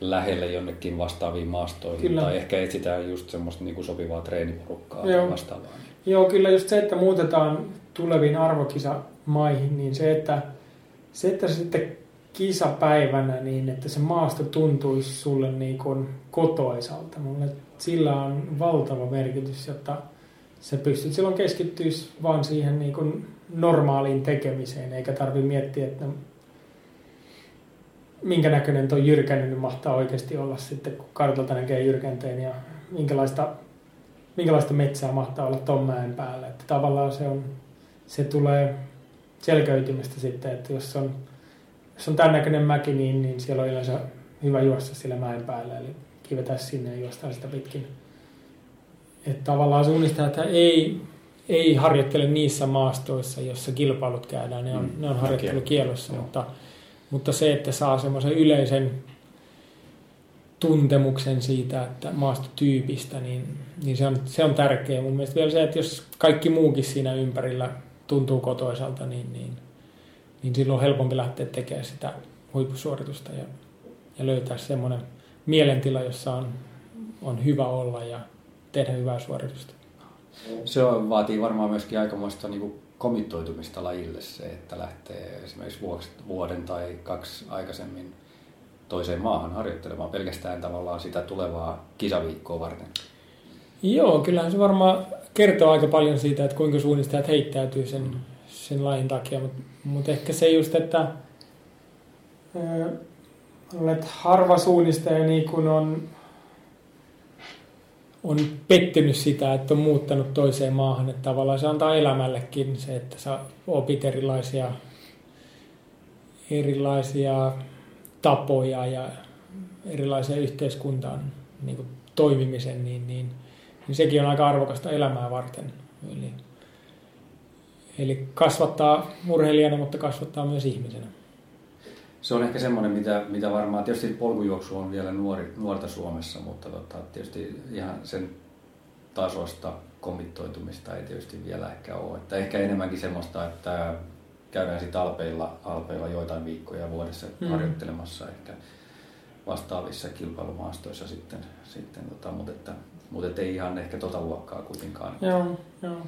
lähelle jonnekin vastaaviin maastoihin, kyllä. tai ehkä etsitään just semmoista niin kuin sopivaa treeniporukkaa Joo. vastaavaa. Joo, kyllä just se, että muutetaan tuleviin arvokisamaihin, niin se, että, se, että sitten kisapäivänä niin, että se maasto tuntuisi sulle niin kuin kotoisalta. Mulle sillä on valtava merkitys, jotta se pystyt silloin keskittyisi vaan siihen niin kuin normaaliin tekemiseen, eikä tarvi miettiä, että minkä näköinen tuo jyrkännyt mahtaa oikeasti olla sitten, kun kartalta näkee jyrkänteen ja minkälaista minkälaista metsää mahtaa olla ton mäen päällä. Että tavallaan se, on, se tulee selkeytymästä sitten, että jos on, jos on tämän näköinen mäki, niin, niin siellä on yleensä hyvä juosta sillä mäen päällä, eli kivetää sinne ja juostaan sitä pitkin. Että tavallaan suunnistajat ei, ei harjoittele niissä maastoissa, jossa kilpailut käydään, ne on, mm, ne on harjoittelukielossa, mutta, mutta se, että saa semmoisen yleisen tuntemuksen siitä, että maastotyypistä, niin, niin se, on, se on tärkeä. Mun mielestä vielä se, että jos kaikki muukin siinä ympärillä tuntuu kotoisalta, niin, niin, niin silloin on helpompi lähteä tekemään sitä huippusuoritusta ja, ja löytää semmoinen mielentila, jossa on, on hyvä olla ja tehdä hyvää suoritusta. Se on, vaatii varmaan myöskin aikamoista niin komittoitumista lajille se, että lähtee esimerkiksi vuoden tai kaksi aikaisemmin toiseen maahan harjoittelemaan pelkästään tavallaan sitä tulevaa kisaviikkoa varten. Joo, kyllähän se varmaan kertoo aika paljon siitä, että kuinka suunnistajat heittäytyy sen, sen lajin takia, mutta mut ehkä se just, että olet harva suunnistaja niin kun on, on pettynyt sitä, että on muuttanut toiseen maahan, että tavallaan se antaa elämällekin se, että sä opit erilaisia, erilaisia tapoja ja erilaisia yhteiskuntaan niin kuin toimimisen, niin, niin, niin sekin on aika arvokasta elämää varten. Eli, eli kasvattaa urheilijana, mutta kasvattaa myös ihmisenä. Se on ehkä semmoinen, mitä, mitä varmaan, tietysti polkujuoksu on vielä nuori, nuorta Suomessa, mutta tota, tietysti ihan sen tasosta komittoitumista ei tietysti vielä ehkä ole. Että ehkä enemmänkin semmoista, että käydään sitten alpeilla, alpeilla joitain viikkoja vuodessa mm. harjoittelemassa ehkä vastaavissa kilpailumaastoissa sitten, sitten tota, mutta, että, mutta ei ihan ehkä tota luokkaa kuitenkaan. Joo, joo.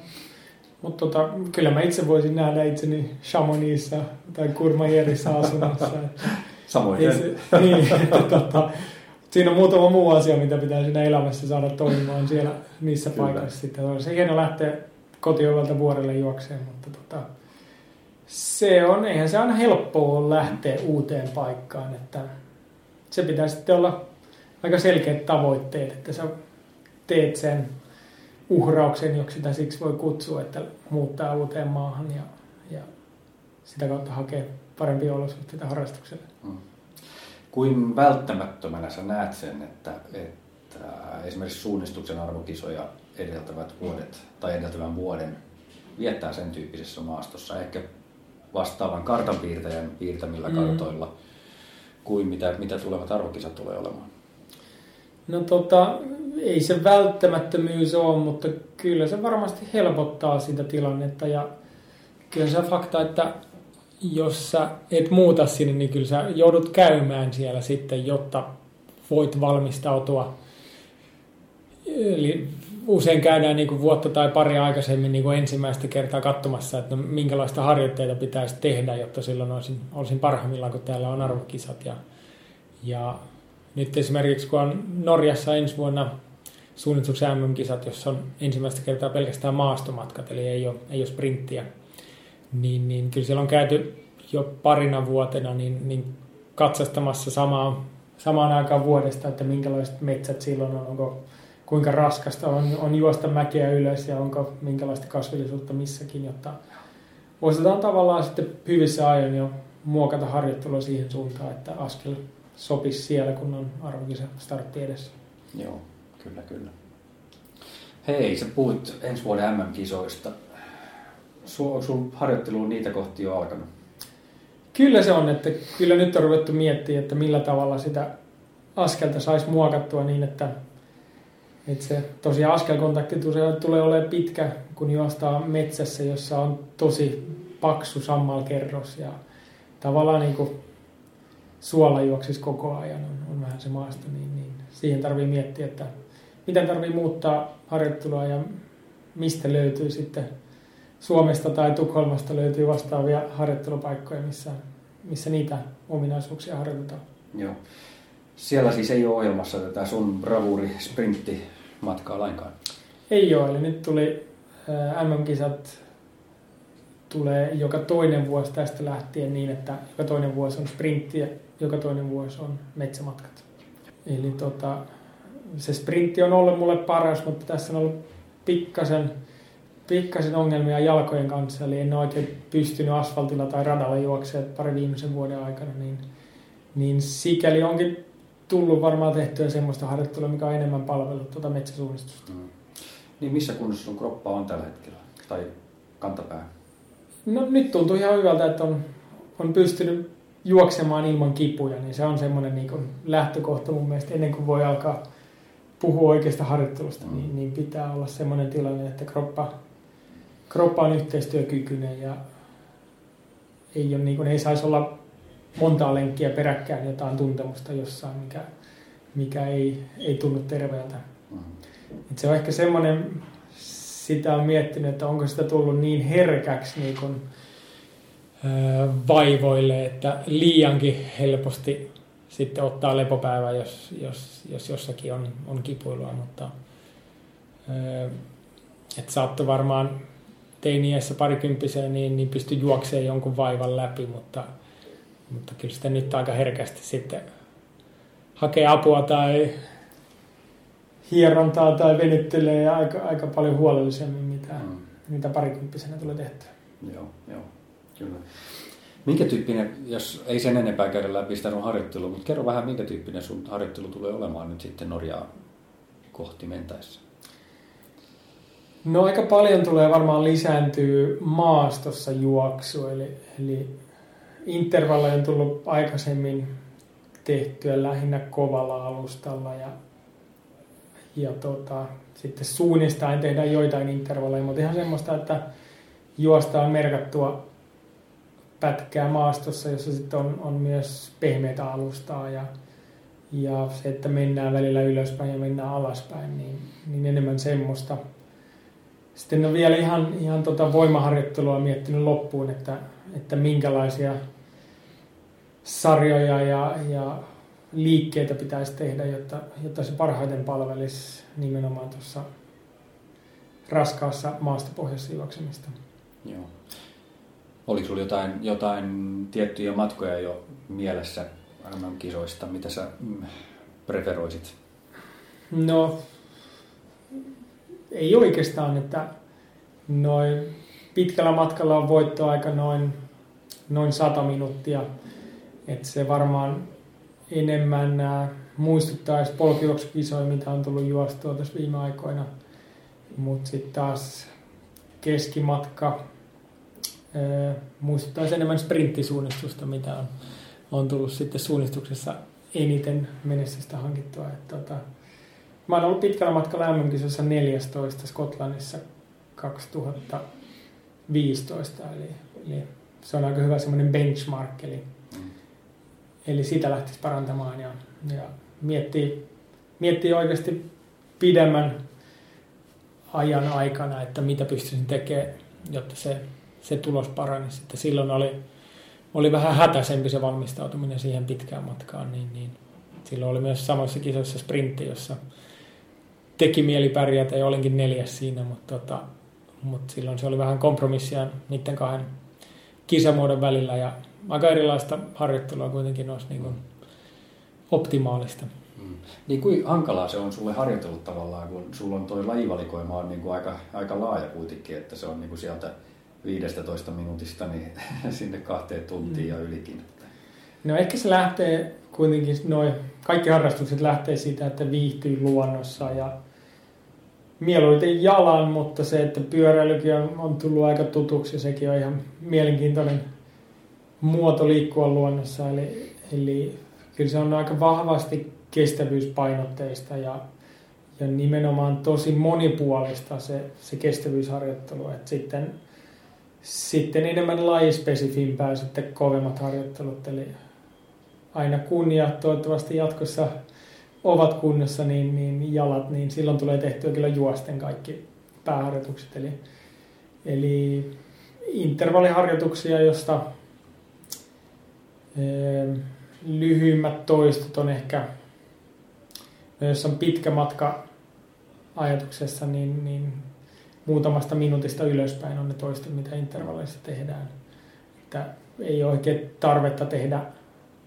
Mutta tota, kyllä mä itse voisin nähdä itseni Chamonixissa tai Kurmajärissa asumassa. Samoin. Se, niin, että, tota, siinä on muutama muu asia, mitä pitää siinä elämässä saada toimimaan siellä niissä kyllä. paikoissa. Sitten on se hieno lähteä kotiovelta vuorelle juokseen, mutta tota, se on, eihän se aina helppoa lähteä uuteen paikkaan, että se pitää sitten olla aika selkeät tavoitteet, että sä teet sen uhrauksen, joksi sitä siksi voi kutsua, että muuttaa uuteen maahan ja, ja sitä kautta hakee parempia olosuhteita harrastukselle. Hmm. Kuin välttämättömänä sä näet sen, että, että esimerkiksi suunnistuksen arvokisoja edeltävät vuodet tai edeltävän vuoden viettää sen tyyppisessä maastossa, ehkä vastaavan kartanpiirtäjän piirtämillä mm. kartoilla kuin mitä, mitä tulevat arvokisat tulee olemaan? No tota, ei se välttämättömyys ole, mutta kyllä se varmasti helpottaa sitä tilannetta ja kyllä se fakta, että jos sä et muuta sinne, niin kyllä sä joudut käymään siellä sitten, jotta voit valmistautua. Eli usein käydään niin kuin vuotta tai pari aikaisemmin niin kuin ensimmäistä kertaa katsomassa, että no, minkälaista harjoitteita pitäisi tehdä, jotta silloin olisin, olisin parhaimmillaan, kun täällä on arvokisat. Ja, ja nyt esimerkiksi kun on Norjassa ensi vuonna suunnituksen MM-kisat, jossa on ensimmäistä kertaa pelkästään maastomatkat, eli ei ole, ei ole sprinttiä, niin, niin kyllä siellä on käyty jo parina vuotena niin, niin katsastamassa samaan, samaan aikaan vuodesta, että minkälaiset metsät silloin on, onko kuinka raskasta on, on juosta mäkeä ylös ja onko minkälaista kasvillisuutta missäkin, jotta osataan tavallaan sitten hyvissä ajoin jo muokata harjoittelua siihen suuntaan, että askel sopisi siellä, kun on arvokisa startti edessä. Joo, kyllä, kyllä. Hei, sä puhuit ensi vuoden MM-kisoista. Sun, sun harjoittelu on niitä kohti jo alkanut. Kyllä se on, että kyllä nyt on ruvettu miettimään, että millä tavalla sitä askelta saisi muokattua niin, että et se tosiaan askelkontakti tulee olemaan pitkä, kun juostaa metsässä, jossa on tosi paksu sammalkerros ja tavallaan niin kuin suola juoksisi koko ajan, on, on vähän se maasto, niin, niin siihen tarvii miettiä, että miten tarvii muuttaa harjoittelua ja mistä löytyy sitten Suomesta tai Tukholmasta löytyy vastaavia harjoittelupaikkoja, missä, missä niitä ominaisuuksia harjoitetaan. Joo. Siellä siis ei ole ohjelmassa tätä sun bravuri sprintti matkaa lainkaan? Ei ole, eli nyt tuli MM-kisat tulee joka toinen vuosi tästä lähtien niin, että joka toinen vuosi on sprintti ja joka toinen vuosi on metsämatkat. Eli tota, se sprintti on ollut mulle paras, mutta tässä on ollut pikkasen, pikkasen ongelmia jalkojen kanssa, eli en oikein pystynyt asfaltilla tai radalla juoksemaan pari viimeisen vuoden aikana, niin, niin sikäli onkin tullut varmaan tehtyä semmoista harjoittelua, mikä on enemmän palvellut tuota metsäsuunnistusta. Mm. Niin missä kunnossa sun kroppa on tällä hetkellä? Tai kantapää? No nyt tuntuu ihan hyvältä, että on, on pystynyt juoksemaan ilman kipuja, niin se on semmoinen niin kuin lähtökohta mun mielestä ennen kuin voi alkaa puhua oikeasta harjoittelusta, mm. niin, niin pitää olla semmoinen tilanne, että kroppa, kroppa on yhteistyökykyinen ja ei, ole, niin kuin, ei saisi olla montaa lenkkiä peräkkäin jotain tuntemusta jossain, mikä, mikä ei, ei tunnu terveeltä. Mm. Et se on ehkä semmoinen, sitä on miettinyt, että onko sitä tullut niin herkäksi niin kuin, vaivoille, että liiankin helposti sitten ottaa lepopäivä, jos, jos, jos jossakin on, on kipuilua, mutta että saattoi varmaan teiniässä parikymppiseen, niin, niin pystyi juokseen jonkun vaivan läpi, mutta, mutta kyllä sitä nyt aika herkästi sitten hakee apua tai hierontaa tai venyttelee aika, aika paljon huolellisemmin, mitä, mm. mitä parikymppisenä tulee tehtyä. Joo, joo. Kyllä. Minkä tyyppinen, jos ei sen enempää käydä läpi sitä sun harjoittelua, mutta kerro vähän, minkä tyyppinen sun harjoittelu tulee olemaan nyt sitten Norjaa kohti mentäessä? No aika paljon tulee varmaan lisääntyy maastossa juoksu, eli, eli intervalleja on tullut aikaisemmin tehtyä lähinnä kovalla alustalla ja, ja tota, sitten suunnistaan tehdään joitain intervalleja, mutta ihan semmoista, että juostaan merkattua pätkää maastossa, jossa sitten on, on myös pehmeitä alustaa ja, ja se, että mennään välillä ylöspäin ja mennään alaspäin, niin, niin enemmän semmoista. Sitten on vielä ihan, ihan tota voimaharjoittelua miettinyt loppuun, että, että minkälaisia sarjoja ja, ja liikkeitä pitäisi tehdä, jotta, jotta se parhaiten palvelisi nimenomaan tuossa raskaassa maastopohjassa juoksemista. Joo. Oliko sinulla jotain, jotain tiettyjä matkoja jo mielessä MM-kisoista, mitä sä mm, preferoisit? No, ei oikeastaan, että noin pitkällä matkalla on voittoaika noin, noin 100 minuuttia. Että se varmaan enemmän muistuttaisi polkijuoksukisoja, mitä on tullut juostua tässä viime aikoina. Mutta sitten taas keskimatka muistuttaisi enemmän sprinttisuunnistusta, mitä on, on tullut sitten suunnistuksessa eniten menestystä hankittua. Et, tota, mä oon ollut pitkällä matkalla mm 14 Skotlannissa 2015, eli, eli se on aika hyvä semmoinen benchmark, eli. Eli sitä lähtisi parantamaan ja, ja miettii, miettii oikeasti pidemmän ajan aikana, että mitä pystyisin tekemään, jotta se se tulos parani. Sitten silloin oli, oli vähän hätäisempi se valmistautuminen siihen pitkään matkaan, niin, niin silloin oli myös samoissa kisoissa sprintti, jossa teki mieli pärjätä ja olinkin neljäs siinä, mutta, tota, mutta silloin se oli vähän kompromissia niiden kahden kisamuodon välillä ja aika erilaista harjoittelua kuitenkin olisi niin kuin optimaalista. Mm. Niin kuin hankalaa se on sulle harjoitellut tavallaan, kun sulla on toi lajivalikoima on niin kuin aika, aika laaja kuitenkin, että se on niin kuin sieltä 15 minuutista niin sinne kahteen tuntiin mm. ja ylikin. No ehkä se lähtee kuitenkin, noin kaikki harrastukset lähtee siitä, että viihtyy luonnossa ja mieluiten jalan, mutta se, että pyöräilykin on, on tullut aika tutuksi ja sekin on ihan mielenkiintoinen muoto liikkua luonnossa. Eli, eli kyllä se on aika vahvasti kestävyyspainotteista ja, ja nimenomaan tosi monipuolista se, se kestävyysharjoittelu. Et sitten sitten enemmän lajispesifimpää sitten kovemmat harjoittelut, eli aina kun ja toivottavasti jatkossa ovat kunnossa, niin, niin jalat, niin silloin tulee tehtyä kyllä juosten kaikki pääharjoitukset. Eli, eli intervalliharjoituksia, josta lyhyimmät toistot on ehkä, no jos on pitkä matka ajatuksessa, niin, niin muutamasta minuutista ylöspäin on ne toistot, mitä intervalleissa tehdään. Että ei ole oikein tarvetta tehdä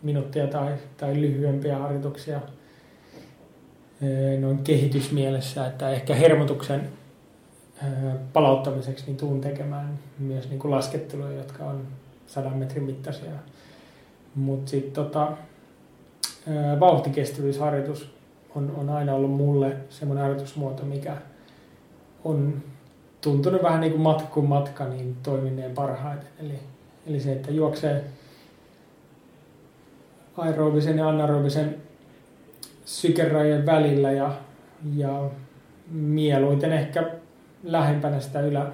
minuuttia tai, tai lyhyempiä harjoituksia noin kehitysmielessä, että ehkä hermotuksen palauttamiseksi niin tuun tekemään myös niin kuin lasketteluja, jotka on sadan metrin mittaisia. Mutta sitten tota, vauhtikestävyysharjoitus on, on aina ollut mulle semmoinen harjoitusmuoto, mikä on tuntunut vähän niin kuin matka kuin matka, niin toimineen parhaiten. Eli, eli se, että juoksee aerobisen ja anaerobisen sykerajojen välillä ja, ja mieluiten ehkä lähempänä sitä ylä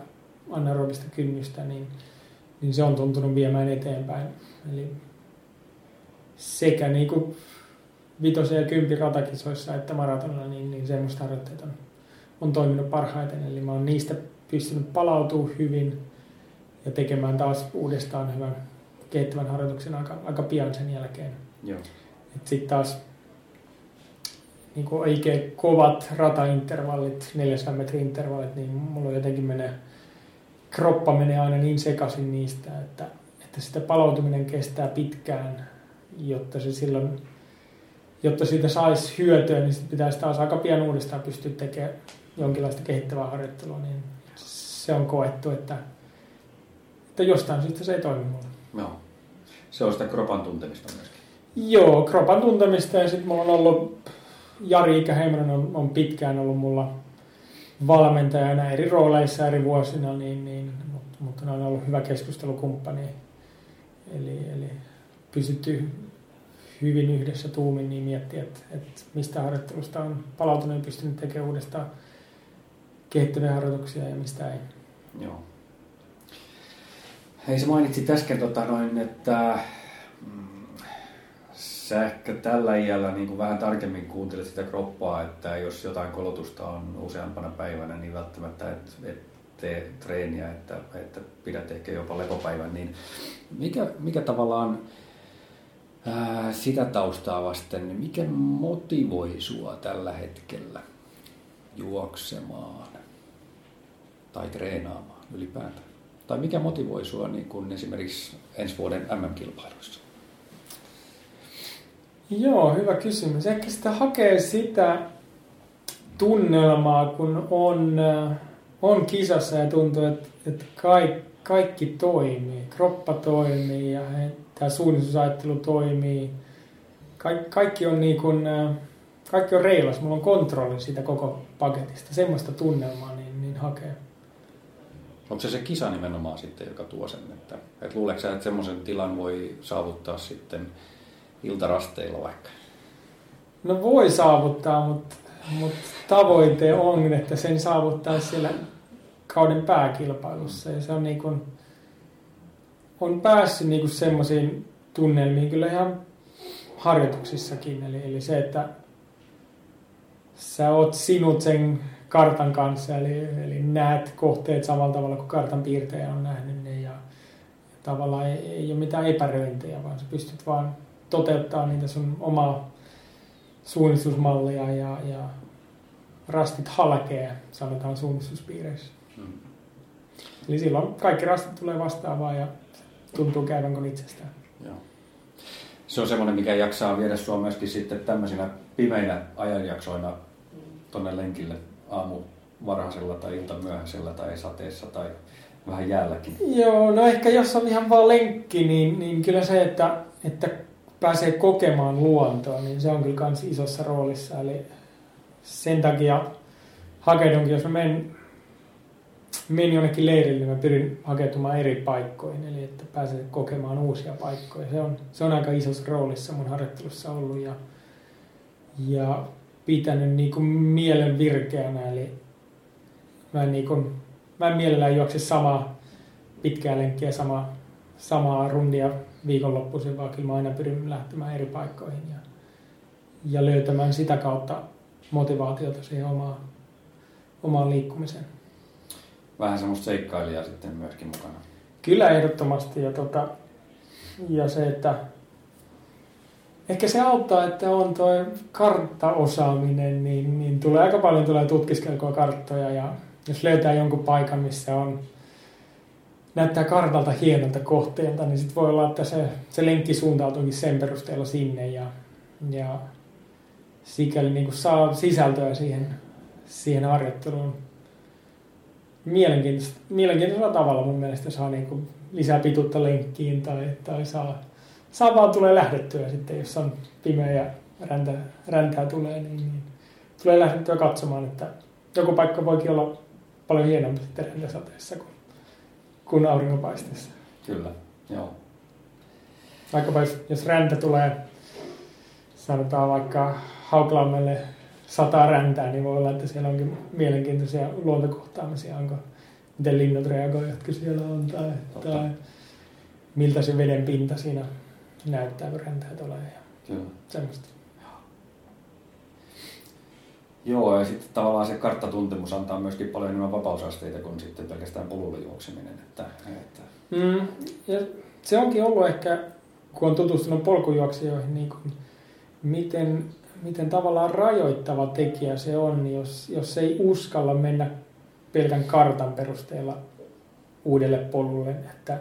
anaerobista kynnystä, niin, niin se on tuntunut viemään eteenpäin. Eli sekä niin kuin vitosen ja kympin ratakisoissa että maratonilla, niin, niin semmoista harjoitteet on, on toiminut parhaiten. Eli mä oon niistä pystynyt palautumaan hyvin ja tekemään taas uudestaan hyvän kehittävän harjoituksen aika, aika pian sen jälkeen. Sitten taas niin kuin oikein kovat rataintervallit, 400 metrin intervallit, niin mulla jotenkin menee, kroppa menee aina niin sekaisin niistä, että, että sitä palautuminen kestää pitkään, jotta se silloin, jotta siitä saisi hyötyä, niin sitten pitäisi taas aika pian uudestaan pystyä tekemään jonkinlaista kehittävää harjoittelua, niin se on koettu, että, että jostain syystä se ei toimi mulle. Joo. Se on sitä kropan tuntemista myöskin. Joo, kropan tuntemista ja sitten mulla on ollut Jari Ikäheimonen on, on pitkään ollut mulla valmentajana eri rooleissa eri vuosina, niin, niin, mutta, mutta ne on ollut hyvä keskustelukumppani. Eli, eli pysytty hyvin yhdessä tuumin niin miettiä, että, että mistä harjoittelusta on palautunut ja pystynyt tekemään uudestaan kehittäviä harjoituksia ja mistä ei. Joo. Hei, sä mainitsit äsken, tota noin, että sä ehkä tällä iällä niin kuin vähän tarkemmin kuuntelet sitä kroppaa, että jos jotain kolotusta on useampana päivänä, niin välttämättä et, et tee treeniä, että, että pidät ehkä jopa lepopäivän, niin mikä, mikä tavallaan ää, sitä taustaa vasten, niin mikä motivoi sua tällä hetkellä juoksemaan tai treenaamaan ylipäätään? Tai mikä motivoi sua niin kuin esimerkiksi ensi vuoden MM-kilpailuissa? Joo, hyvä kysymys. Ehkä sitä hakee sitä tunnelmaa, kun on, äh, on kisassa ja tuntuu, että, että kaikki, kaikki toimii. Kroppa toimii ja tämä suunnitelmusajattelu toimii. Kaik, kaikki on niin kuin, kaikki on reilas. Mulla on kontrolli siitä koko paketista. Semmoista tunnelmaa niin, niin hakee. Onko se se kisa nimenomaan sitten, joka tuo sen? Että, että luuletko sä, että semmoisen tilan voi saavuttaa sitten iltarasteilla vaikka? No voi saavuttaa, mutta, mutta tavoite on, että sen saavuttaa siellä kauden pääkilpailussa. Ja se on niin kuin, on päässyt niin semmoisiin tunnelmiin kyllä ihan harjoituksissakin. Eli, eli se, että sä oot sinut sen kartan kanssa, eli, eli näet kohteet samalla tavalla kuin kartan piirtäjä on nähnyt ne ja, ja tavallaan ei, ei ole mitään epäröintejä, vaan sä pystyt vaan toteuttaa niitä sun omaa suunnistusmallia ja, ja rastit halkee, sanotaan suunnistuspiireissä. Hmm. Eli silloin kaikki rastit tulee vastaavaan ja tuntuu käyvän kuin itsestään. Joo. Se on semmoinen, mikä jaksaa viedä sua myöskin sitten tämmöisinä pimeinä ajanjaksoina tonne lenkille aamu varhaisella tai ilta myöhäisellä tai sateessa tai vähän jäälläkin. Joo, no ehkä jos on ihan vaan lenkki, niin, niin kyllä se, että, että pääsee kokemaan luontoa, niin se on kyllä myös isossa roolissa. Eli sen takia hakeudunkin, jos mä menen, menen jonnekin leirille, niin mä pyrin hakeutumaan eri paikkoihin, eli että pääsee kokemaan uusia paikkoja. Se on, se on aika isossa roolissa mun harjoittelussa ollut ja, ja pitänyt niin kuin mielen virkeänä, eli mä en, niin kuin, mä en mielellään juokse samaa pitkää lenkkiä, sama, samaa rundia viikonloppuisin, vaan kyllä mä aina pyrin lähtemään eri paikkoihin ja, ja löytämään sitä kautta motivaatiota siihen omaan, omaan liikkumiseen. Vähän semmoista seikkailijaa sitten myöskin mukana. Kyllä ehdottomasti ja, tota, ja se, että ehkä se auttaa, että on tuo karttaosaaminen, niin, niin tulee aika paljon tulee tutkiskeltua karttoja ja jos löytää jonkun paikan, missä on näyttää kartalta hienolta kohteelta, niin sitten voi olla, että se, se lenkki suuntautuukin sen perusteella sinne ja, ja sikäli niin kuin saa sisältöä siihen, siihen harjoitteluun. Mielenkiintoista, mielenkiintoisella tavalla mun mielestä saa niin kuin lisää pituutta lenkkiin tai, tai saa, saa vaan tulee lähdettyä sitten, jos on pimeä ja räntä, räntää tulee, niin, niin tulee lähdettyä katsomaan, että joku paikka voikin olla paljon hienompi sitten räntäsateessa kuin, kuin auringonpaisteessa. Kyllä, joo. Vaikkapa jos, jos räntä tulee, sanotaan vaikka Hauklammelle sata räntää, niin voi olla, että siellä onkin mielenkiintoisia luontokohtaamisia, onko miten linnut reagoivat, jotka siellä on, tai, tai miltä se veden pinta siinä näyttää, kun räntää tulee ja Kyllä. semmoista. Joo, ja sitten tavallaan se karttatuntemus antaa myöskin paljon enemmän vapausasteita kuin sitten pelkästään polulla juokseminen. Että, että... Mm, ja se onkin ollut ehkä, kun on tutustunut polkujuoksijoihin, niin kuin, miten, miten tavallaan rajoittava tekijä se on, jos, jos ei uskalla mennä pelkän kartan perusteella uudelle polulle, että,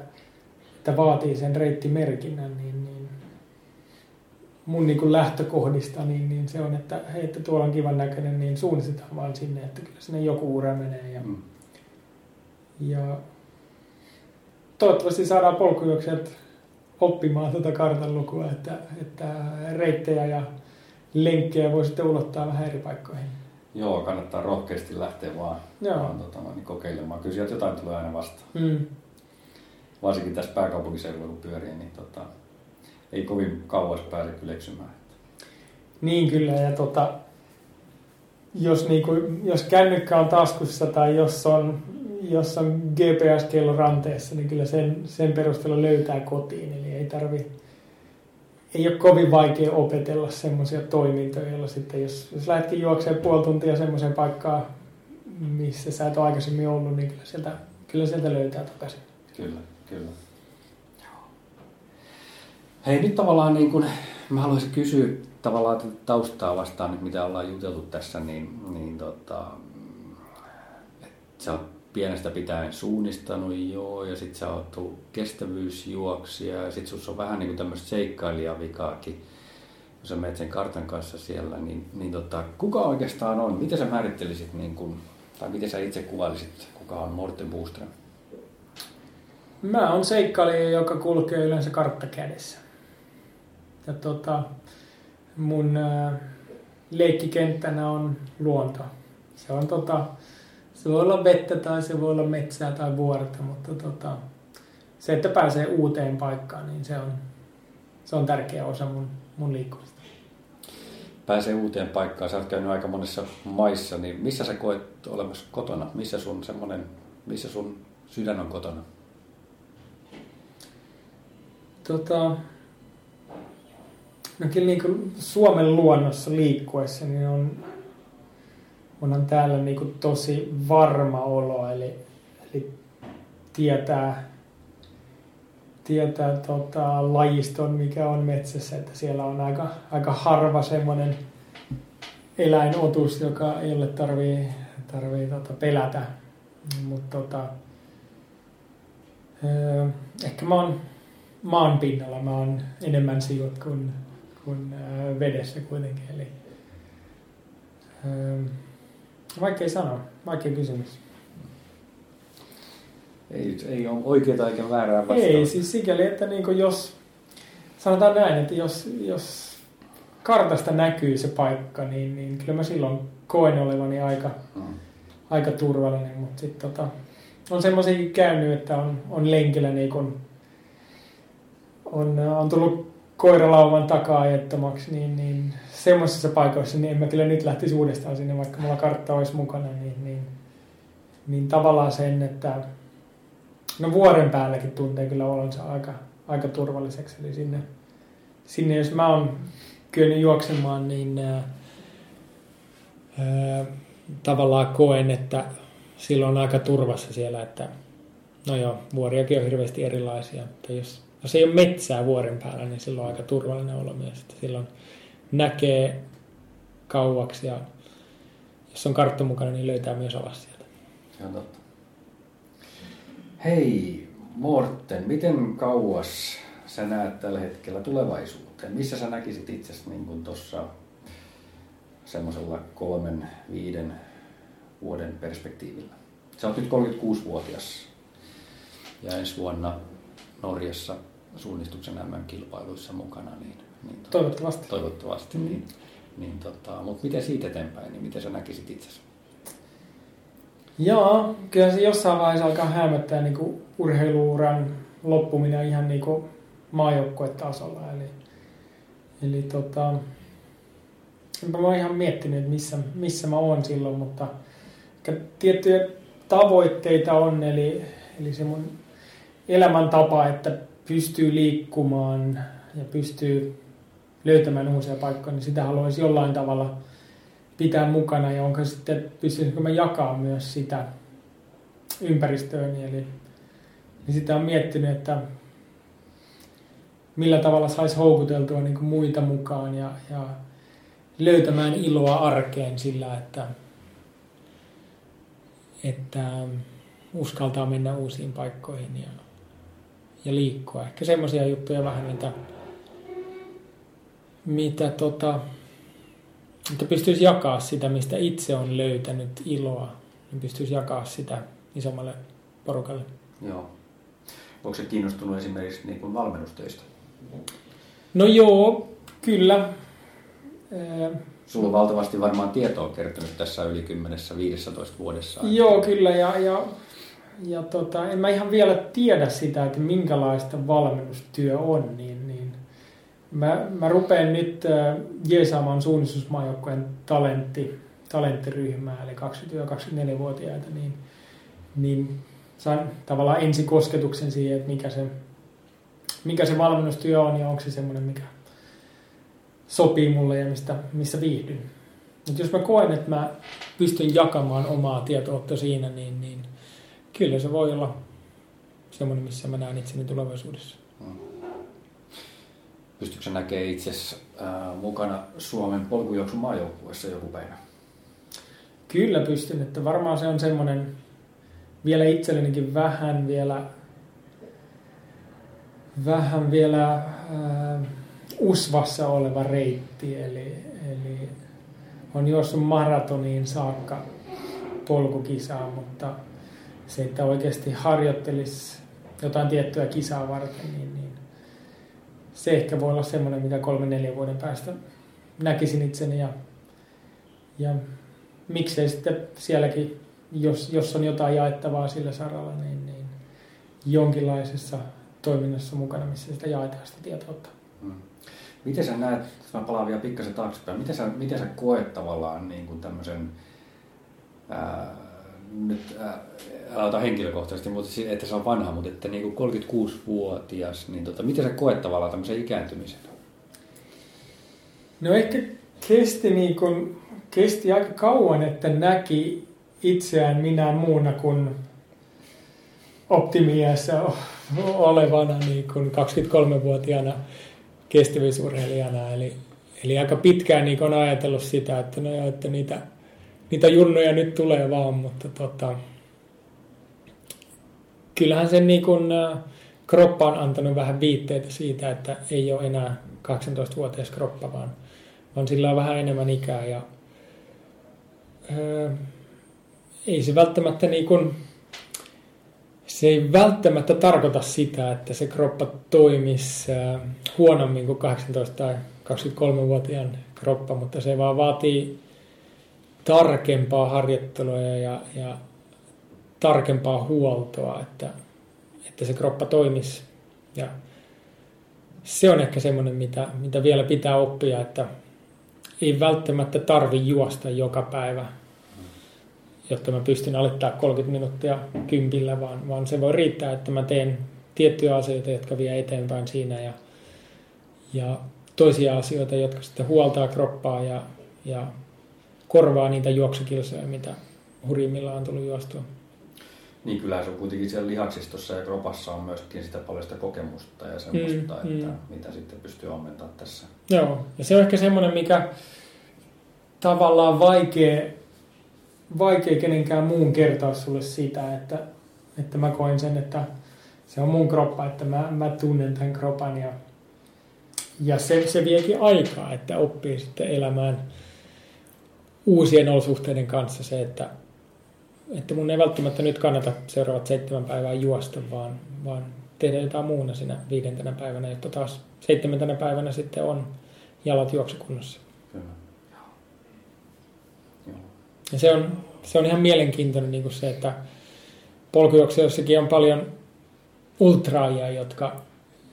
että vaatii sen reittimerkinnän, niin, niin mun niin kuin lähtökohdista, niin, niin se on, että hei, että tuolla on kivan näköinen, niin suunnistetaan vaan sinne, että kyllä sinne joku ura menee. Ja, Mm. ja toivottavasti saadaan polkujuoksijat oppimaan tuota kartan lukua, että, että reittejä ja lenkkejä voi sitten ulottaa vähän eri paikkoihin. Joo, kannattaa rohkeasti lähteä vaan, Joo. vaan tota, niin kokeilemaan. Kyllä sieltä jotain tulee aina vastaan. Mm. Varsinkin tässä pääkaupunkiseudulla kun pyörii, niin tota, ei kovin kauas pääse kyllä eksymään. Niin kyllä, ja tota, jos, niinku, jos kännykkä on taskussa tai jos on, jos on GPS-kello ranteessa, niin kyllä sen, sen perusteella löytää kotiin. Eli ei tarvi, ei ole kovin vaikea opetella semmoisia toimintoja, joilla sitten, jos, jos lähdetkin juoksemaan puoli tuntia semmoiseen paikkaan, missä sä et ole aikaisemmin ollut, niin kyllä sieltä, kyllä sieltä löytää takaisin. Kyllä, kyllä. Hei, nyt tavallaan niin kun, mä haluaisin kysyä tavallaan tätä taustaa vastaan nyt, mitä ollaan juteltu tässä, niin, niin tota, sä oot pienestä pitäen suunnistanut joo, ja sit sä oot tullut kestävyysjuoksija, ja sit sus on vähän niin kuin tämmöistä seikkailijavikaakin, kun sä menet sen kartan kanssa siellä, niin, niin tota, kuka oikeastaan on, miten sä määrittelisit, niin kun, tai miten sä itse kuvailisit, kuka on Morten Boström? Mä oon seikkailija, joka kulkee yleensä kartta kädessä. Ja tota, mun ää, leikkikenttänä on luonto. Se on tota, se voi olla vettä tai se voi olla metsää tai vuorta, mutta tota, se, että pääsee uuteen paikkaan, niin se on, se on tärkeä osa mun, mun liikkumista. pääsee uuteen paikkaan, sä oot käynyt aika monessa maissa, niin missä sä koet olemassa kotona? Missä sun semmonen, missä sun sydän on kotona? Tota, no kyllä niin Suomen luonnossa liikkuessa, niin on, onhan täällä niin kuin tosi varma olo, eli, eli tietää, tietää tota, lajiston, mikä on metsässä, että siellä on aika, aika harva semmoinen eläinotus, joka ole tarvii, tarvii tota, pelätä. Mutta tota, öö, ehkä mä oon maan pinnalla, mä oon enemmän sijoit kuin, kuin öö, vedessä kuitenkin. Eli, öö, vaikea sanoa, vaikea kysymys. Ei, ei ole oikeaa eikä väärää vastausta. Ei, siis sikäli, että niinku jos, sanotaan näin, että jos, jos kartasta näkyy se paikka, niin, niin kyllä mä silloin koen olevani aika, Mm. aika turvallinen, mutta sitten tota, on semmoisia käynyt, että on, on lenkillä niin kun, on, on tullut koiralauman takaa ajettomaksi, niin, niin semmoisissa paikoissa niin en mä kyllä nyt lähtisi uudestaan sinne, vaikka mulla kartta olisi mukana, niin, niin, niin tavallaan sen, että no vuoren päälläkin tuntee kyllä olonsa aika, aika turvalliseksi, eli sinne, sinne jos mä oon kyennyt juoksemaan, niin ää, ää, tavallaan koen, että silloin on aika turvassa siellä, että no joo, vuoriakin on hirveästi erilaisia, mutta jos, jos ei ole metsää vuoren päällä, niin silloin on aika turvallinen olo myös, silloin näkee kauaksi ja jos on kartta mukana, niin löytää myös alas sieltä. Se on totta. Hei, Morten, miten kauas sä näet tällä hetkellä tulevaisuuteen? Missä sä näkisit itsesi niin tuossa semmoisella kolmen, viiden vuoden perspektiivillä? Sä oot nyt 36-vuotias ja ensi vuonna Norjassa suunnistuksen MM-kilpailuissa mukana. Niin, niin tota, toivottavasti. Toivottavasti, mm. niin. niin tota, mutta miten siitä eteenpäin, niin miten sä näkisit itsesi? Joo, kyllä se jossain vaiheessa alkaa hämöttää niin kuin urheiluuran loppuminen ihan niin kuin maajoukkuetasolla. Eli, eli tota, mä oon ihan miettinyt, että missä, missä mä oon silloin, mutta tiettyjä tavoitteita on, eli, eli se mun elämäntapa, että pystyy liikkumaan ja pystyy löytämään uusia paikkoja, niin sitä haluaisi jollain tavalla pitää mukana ja onko sitten, pystyisikö mä jakaa myös sitä ympäristöön. Eli niin sitä on miettinyt, että millä tavalla saisi houkuteltua niin kuin muita mukaan ja, ja löytämään iloa arkeen sillä, että, että uskaltaa mennä uusiin paikkoihin ja, ja liikkua. Ehkä semmoisia juttuja vähän, mitä, mitä tota, että pystyisi jakaa sitä, mistä itse on löytänyt iloa, niin pystyisi jakaa sitä isommalle porukalle. Joo. Onko se kiinnostunut esimerkiksi niin kuin valmennustöistä? No joo, kyllä. Sulla on valtavasti varmaan tietoa kertynyt tässä yli 10-15 vuodessa. Joo, kyllä. Ja, ja, ja tota, en mä ihan vielä tiedä sitä, että minkälaista valmennustyö on, niin, niin mä, mä rupean nyt äh, jeesaamaan suunnistusmaajoukkojen talentti, talenttiryhmää, eli 20-24-vuotiaita, niin, niin sain tavallaan ensikosketuksen siihen, että mikä se, mikä se valmennustyö on ja onko se semmoinen, mikä sopii mulle ja mistä, missä viihdyn. Mutta jos mä koen, että mä pystyn jakamaan omaa tietoutta siinä, niin, niin kyllä se voi olla semmoinen, missä mä näen itseni tulevaisuudessa. Mm. Pystytkö näkemään itse äh, mukana Suomen polkujuoksun maajoukkueessa joku päivä? Kyllä pystyn, että varmaan se on semmoinen vielä itsellenikin vähän vielä vähän vielä äh, usvassa oleva reitti, eli, eli on juossut maratoniin saakka polkukisaa, mutta se, että oikeasti harjoittelisi jotain tiettyä kisaa varten, niin, niin se ehkä voi olla semmoinen, mitä kolme neljä vuoden päästä näkisin itseni ja, ja miksei sitten sielläkin, jos, jos on jotain jaettavaa sillä saralla, niin, niin jonkinlaisessa toiminnassa mukana, missä sitä jaetaan sitä tietoutta. Hmm. Miten sä näet, mä palaan vielä pikkasen taaksepäin, miten sä, miten sä koet tavallaan niin kuin tämmöisen, ää, nyt ää, ota henkilökohtaisesti, mutta että se on vanha, mutta että niin kuin 36-vuotias, niin tota, miten sä koet tavallaan tämmöisen ikääntymisen? No ehkä kesti, niin kuin, kesti aika kauan, että näki itseään minä muuna kuin optimiassa olevana niin kuin 23-vuotiaana kestävyysurheilijana. Eli, eli aika pitkään niin on ajatellut sitä, että, no että niitä, niitä junnoja nyt tulee vaan, mutta tota, kyllähän sen niin kuin, kroppa on antanut vähän viitteitä siitä, että ei ole enää 18-vuotias kroppa, vaan, vaan sillä on vähän enemmän ikää. Ja, öö, ei se välttämättä niin kuin, se ei välttämättä tarkoita sitä, että se kroppa toimisi huonommin kuin 18- tai 23-vuotiaan kroppa, mutta se vaan vaatii tarkempaa harjoittelua ja, ja tarkempaa huoltoa, että, että se kroppa toimisi. Ja se on ehkä semmoinen, mitä, mitä vielä pitää oppia, että ei välttämättä tarvi juosta joka päivä, jotta mä pystyn alittaa 30 minuuttia kympillä, vaan, vaan se voi riittää, että mä teen tiettyjä asioita, jotka vie eteenpäin siinä ja, ja toisia asioita, jotka sitten huoltaa kroppaa ja, ja korvaa niitä juoksukilsoja, mitä hurjimmillaan on tullut juostua. Niin kyllä se on kuitenkin siellä lihaksistossa ja kropassa on myöskin sitä paljon sitä kokemusta ja semmoista, mm, että mm. mitä sitten pystyy ammentamaan tässä. Joo, ja se on ehkä semmoinen, mikä tavallaan vaikea, vaikea kenenkään muun kertoa sulle sitä, että, että mä koen sen, että se on mun kroppa, että mä, mä tunnen tämän kropan ja, ja se, se viekin aikaa, että oppii sitten elämään uusien olosuhteiden kanssa se, että että mun ei välttämättä nyt kannata seuraavat seitsemän päivää juosta, vaan, vaan tehdä jotain muuna siinä viidentenä päivänä, jotta taas seitsemäntenä päivänä sitten on jalat juoksukunnossa. Kyllä. Ja se on, se on ihan mielenkiintoinen niin kuin se, että polkujuoksijoissakin on paljon ultraajia, jotka,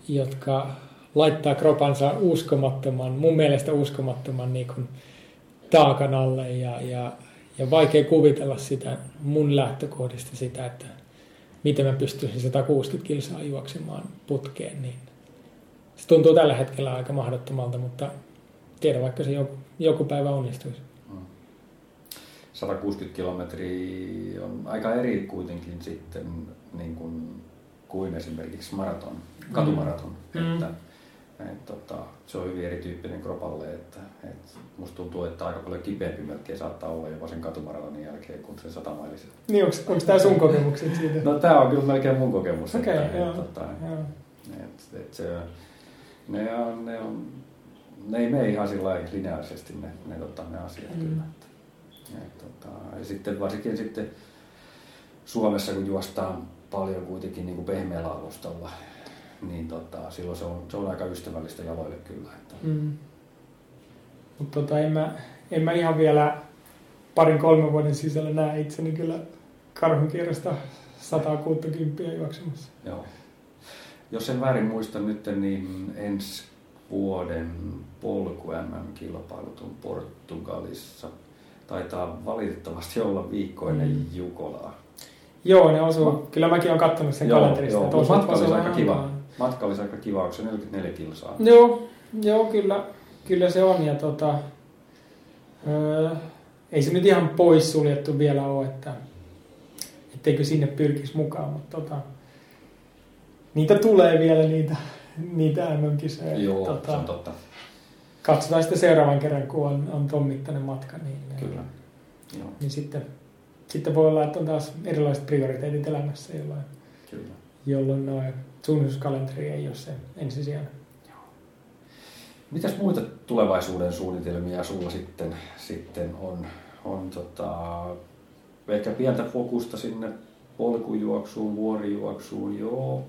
jotka laittaa kropansa uskomattoman, mun mielestä uskomattoman niin kuin taakan alle ja, ja, ja vaikea kuvitella sitä mun lähtökohdista sitä, että miten mä pystyisin 160 kilsaa juoksemaan putkeen, niin se tuntuu tällä hetkellä aika mahdottomalta, mutta tiedä vaikka se joku, joku päivä onnistuisi. 160 kilometriä on aika eri kuitenkin sitten niin kuin, kuin esimerkiksi maraton, katumaraton. Mm. Että, et, tota, se on hyvin erityyppinen kropalle, että et, musta tuntuu, että aika paljon kipeämpi melkein saattaa olla jopa sen katumaratonin jälkeen kuin se satamailisen. Niin, onko, onko tämä sun kokemukset siitä? No tämä on kyllä melkein mun kokemus. Okei, okay, joo. Tota, joo. Et, et se, ne, on, ne, on, ne ei mene ihan sillä lineaarisesti ne, ne, tota, ne asiat mm. kyllä. Et, tota, ja sitten varsinkin sitten Suomessa, kun juostaan paljon kuitenkin niin kuin pehmeällä alustalla, niin tota, silloin se on, se on aika ystävällistä jaloille kyllä. Että. Mm. Mutta tota, en, mä, en mä ihan vielä parin kolmen vuoden sisällä näe itseni kyllä karhun kierrosta 160 juoksemassa. Joo. Jos en väärin muista nyt, niin ensi vuoden polku MM-kilpailut on Portugalissa. Taitaa valitettavasti olla viikkoinen mm. Jukolaa. Joo, ne osuu. Kyllä mäkin olen katsonut sen joo, kalenterista. Joo, matka aika kiva. Matka olisi aika kiva, onko se 44 kilsaa? Joo, joo kyllä, kyllä se on. Ja tota, öö, ei se nyt ihan poissuljettu vielä ole, että etteikö sinne pyrkisi mukaan, mutta tota, niitä tulee vielä niitä, niitä MM-kisoja. Joo, tota, se on totta. Katsotaan sitten seuraavan kerran, kun on, on ton mittainen matka, niin, Kyllä. Joo. niin sitten sitten voi olla, että on taas erilaiset prioriteetit elämässä, jolloin, Kyllä. jolloin noin suunnitelmuskalenteri ei ole se ensisijainen. Mitäs muita tulevaisuuden suunnitelmia sulla sitten, sitten on? on tota, ehkä pientä fokusta sinne polkujuoksuun, vuorijuoksuun, joo.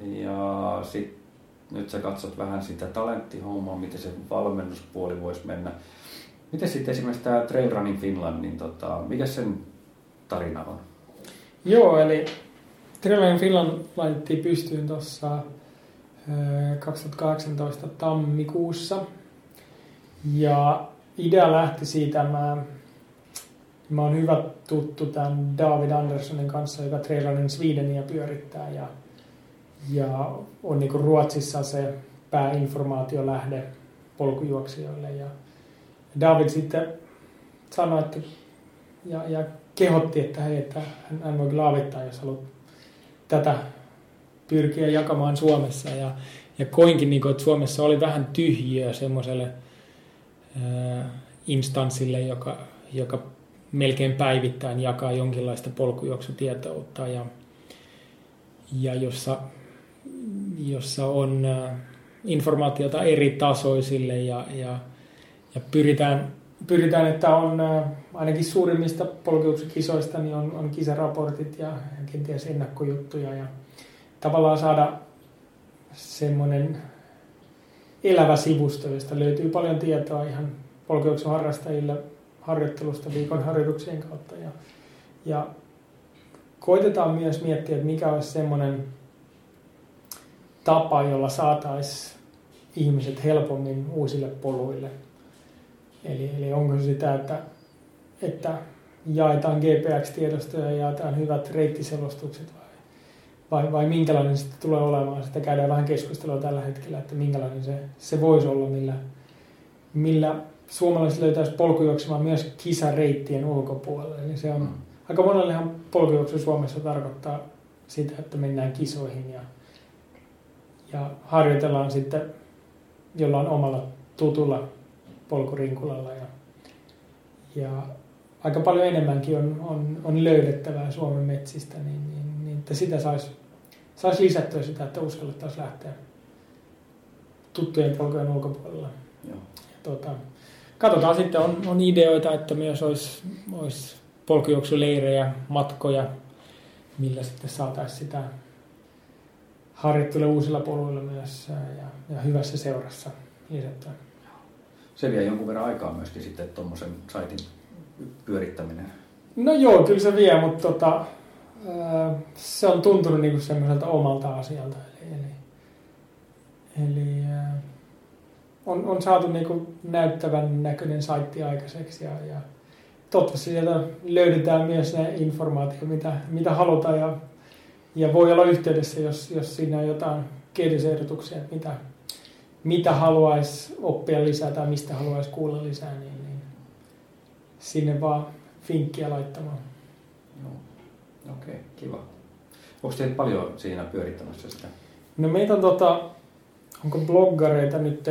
Ja sitten nyt sä katsot vähän sitä talenttihommaa, miten se valmennuspuoli voisi mennä. Miten sitten esimerkiksi tämä Trail Running Finland, niin tota, mikä sen tarina on? Joo, eli Trail Finland laitettiin pystyyn tuossa 2018 tammikuussa. Ja idea lähti siitä, mä, mä oon hyvä tuttu tämän David Anderssonin kanssa, joka Trailerin Swedenia pyörittää ja, ja on niinku Ruotsissa se pääinformaatiolähde polkujuoksijoille. Ja David sitten sanoi, että ja, ja kehotti, että hei, että hän voi laavittaa, jos haluat tätä pyrkiä jakamaan Suomessa. Ja, ja koinkin, niin kuin, että Suomessa oli vähän tyhjiö semmoiselle äh, instanssille, joka, joka melkein päivittäin jakaa jonkinlaista polkujuoksutietoutta ja, ja jossa, jossa on äh, informaatiota eri tasoisille ja, ja, ja pyritään pyritään, että on ainakin suurimmista polkeuksikisoista niin on, on kisaraportit ja kenties ennakkojuttuja ja tavallaan saada semmoinen elävä sivusto, josta löytyy paljon tietoa ihan polkeuksen harrastajille harjoittelusta viikon harjoituksien kautta. Ja, ja koitetaan myös miettiä, että mikä olisi semmoinen tapa, jolla saataisiin ihmiset helpommin uusille poluille – Eli, eli onko se sitä, että, että jaetaan GPX-tiedostoja ja jaetaan hyvät reittiselostukset vai, vai, vai minkälainen sitten tulee olemaan. Sitä käydään vähän keskustelua tällä hetkellä, että minkälainen se, se voisi olla, millä, millä suomalaiset löytäisi polkujuoksemaan myös kisareittien ulkopuolelle. Eli se on, mm. aika monellehan polkujuoksu Suomessa tarkoittaa sitä, että mennään kisoihin ja, ja harjoitellaan sitten jollain omalla tutulla polkurinkulalla ja, ja aika paljon enemmänkin on, on, on löydettävää Suomen metsistä, niin, niin, niin että sitä saisi sais lisättyä sitä, että uskallettaisiin lähteä tuttujen polkujen ulkopuolella. Joo. Ja, tuota, katsotaan sitten, on, on ideoita, että myös olisi, olisi polkujuoksuleirejä, matkoja, millä sitten saataisiin sitä harjoittelua uusilla poluilla myös ja, ja hyvässä seurassa lisättyä. Se vie jonkun verran aikaa myöskin sitten tuommoisen saitin pyörittäminen. No joo, kyllä se vie, mutta tota, se on tuntunut niinku semmoiselta omalta asialta. Eli, eli, eli on, on saatu niinku näyttävän näköinen saitti aikaiseksi ja, ja toivottavasti sieltä löydetään myös ne informaatio, mitä, mitä halutaan ja, ja voi olla yhteydessä, jos, jos siinä on jotain kehitysehdotuksia, mitä, mitä haluaisi oppia lisää tai mistä haluaisi kuulla lisää, niin, niin sinne vaan finkkiä laittamaan. Joo. Okei, okay, kiva. Onko teitä paljon siinä pyörittämässä sitä? No meitä on tota, onko bloggareita nyt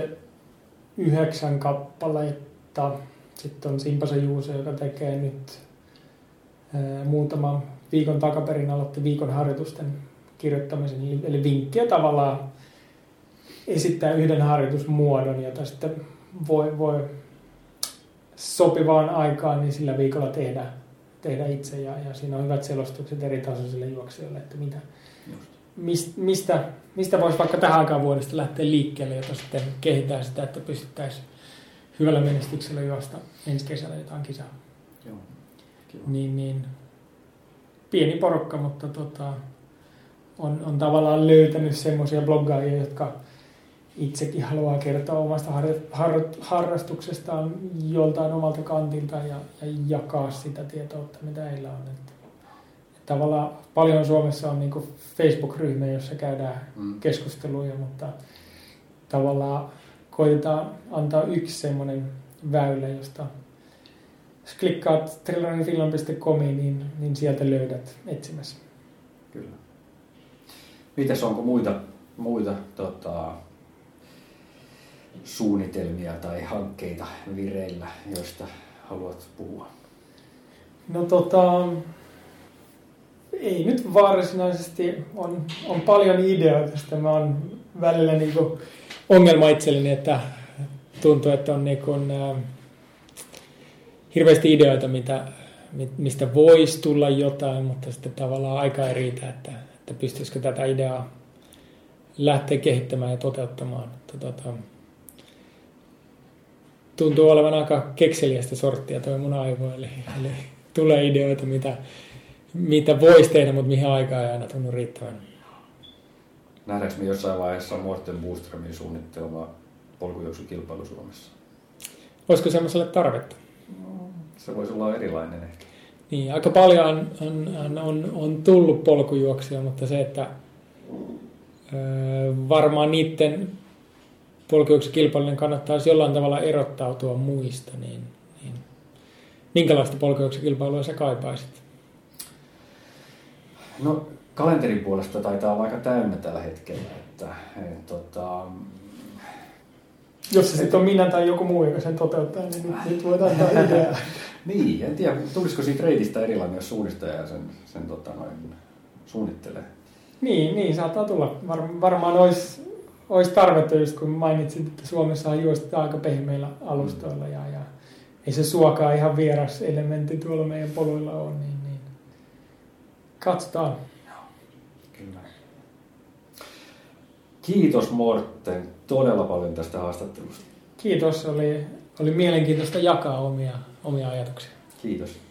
yhdeksän kappaletta. Sitten on Simpasa Juuso, joka tekee nyt ää, muutama viikon takaperin aloitti viikon harjoitusten kirjoittamisen. Eli, eli vinkkiä tavallaan esittää yhden harjoitusmuodon, jota sitten voi, voi sopivaan aikaan niin sillä viikolla tehdä, tehdä itse. Ja, ja siinä on hyvät selostukset eri tasoisille juoksijoille, että mitä, mist, mistä, mistä voisi vaikka tähän aikaan vuodesta lähteä liikkeelle, jota sitten kehittää sitä, että pystyttäisiin hyvällä menestyksellä juosta ensi kesällä jotain kisaa. Joo. Niin, niin, pieni porukka, mutta tota, on, on tavallaan löytänyt semmoisia bloggaajia, jotka itsekin haluaa kertoa omasta har, har, harrastuksestaan joltain omalta kantilta ja, ja jakaa sitä tietoa, mitä heillä on. Että, että tavallaan paljon Suomessa on niin Facebook-ryhmä, jossa käydään mm. keskusteluja, mutta tavallaan koitetaan antaa yksi semmoinen väylä, josta jos klikkaat trillerinfinland.comiin, niin, niin sieltä löydät etsimässä. Kyllä. Mitäs onko muita, muita tota, suunnitelmia tai hankkeita vireillä, joista haluat puhua? No tota, ei nyt varsinaisesti, on, on paljon ideoita, sitä mä oon välillä niinku ongelma itselleni, että tuntuu, että on niinku, äh, hirveästi ideoita, mitä, mistä voisi tulla jotain, mutta sitten tavallaan aika ei riitä, että, että pystyisikö tätä ideaa lähteä kehittämään ja toteuttamaan. Mutta, tota, tuntuu olevan aika kekseliästä sorttia tuo mun aivo, eli, eli tulee ideoita, mitä, mitä voisi tehdä, mutta mihin aikaa ei aina tunnu riittävän. Nähdäänkö me jossain vaiheessa Morten Booströmin suunnittelema polkujuoksukilpailu Suomessa? Olisiko semmoiselle tarvetta? Se voisi olla erilainen ehkä. Niin, aika paljon on, on, on, on tullut polkujuoksia, mutta se, että öö, varmaan niiden polkujuoksukilpailujen kannattaisi jollain tavalla erottautua muista, niin, niin minkälaista polkujuoksukilpailua sä kaipaisit? No kalenterin puolesta taitaa olla aika täynnä tällä hetkellä, että et, tota, jos se sitten on minä tai joku muu, joka sen toteuttaa, niin nyt, nyt voidaan antaa ideaa. niin, en tiedä, tulisiko siitä reitistä erilainen, jos suunnistaja sen, sen tota, noin, suunnittelee. Niin, niin, saattaa tulla. Var, varmaan olisi, olisi tarvetta, just kun mainitsit, että Suomessa on juosta aika pehmeillä alustoilla ja, ja ei se suokaa ihan vieras elementti tuolla meidän poluilla on, niin, niin katsotaan. Kyllä. Kiitos Morten todella paljon tästä haastattelusta. Kiitos, oli, oli mielenkiintoista jakaa omia, omia ajatuksia. Kiitos.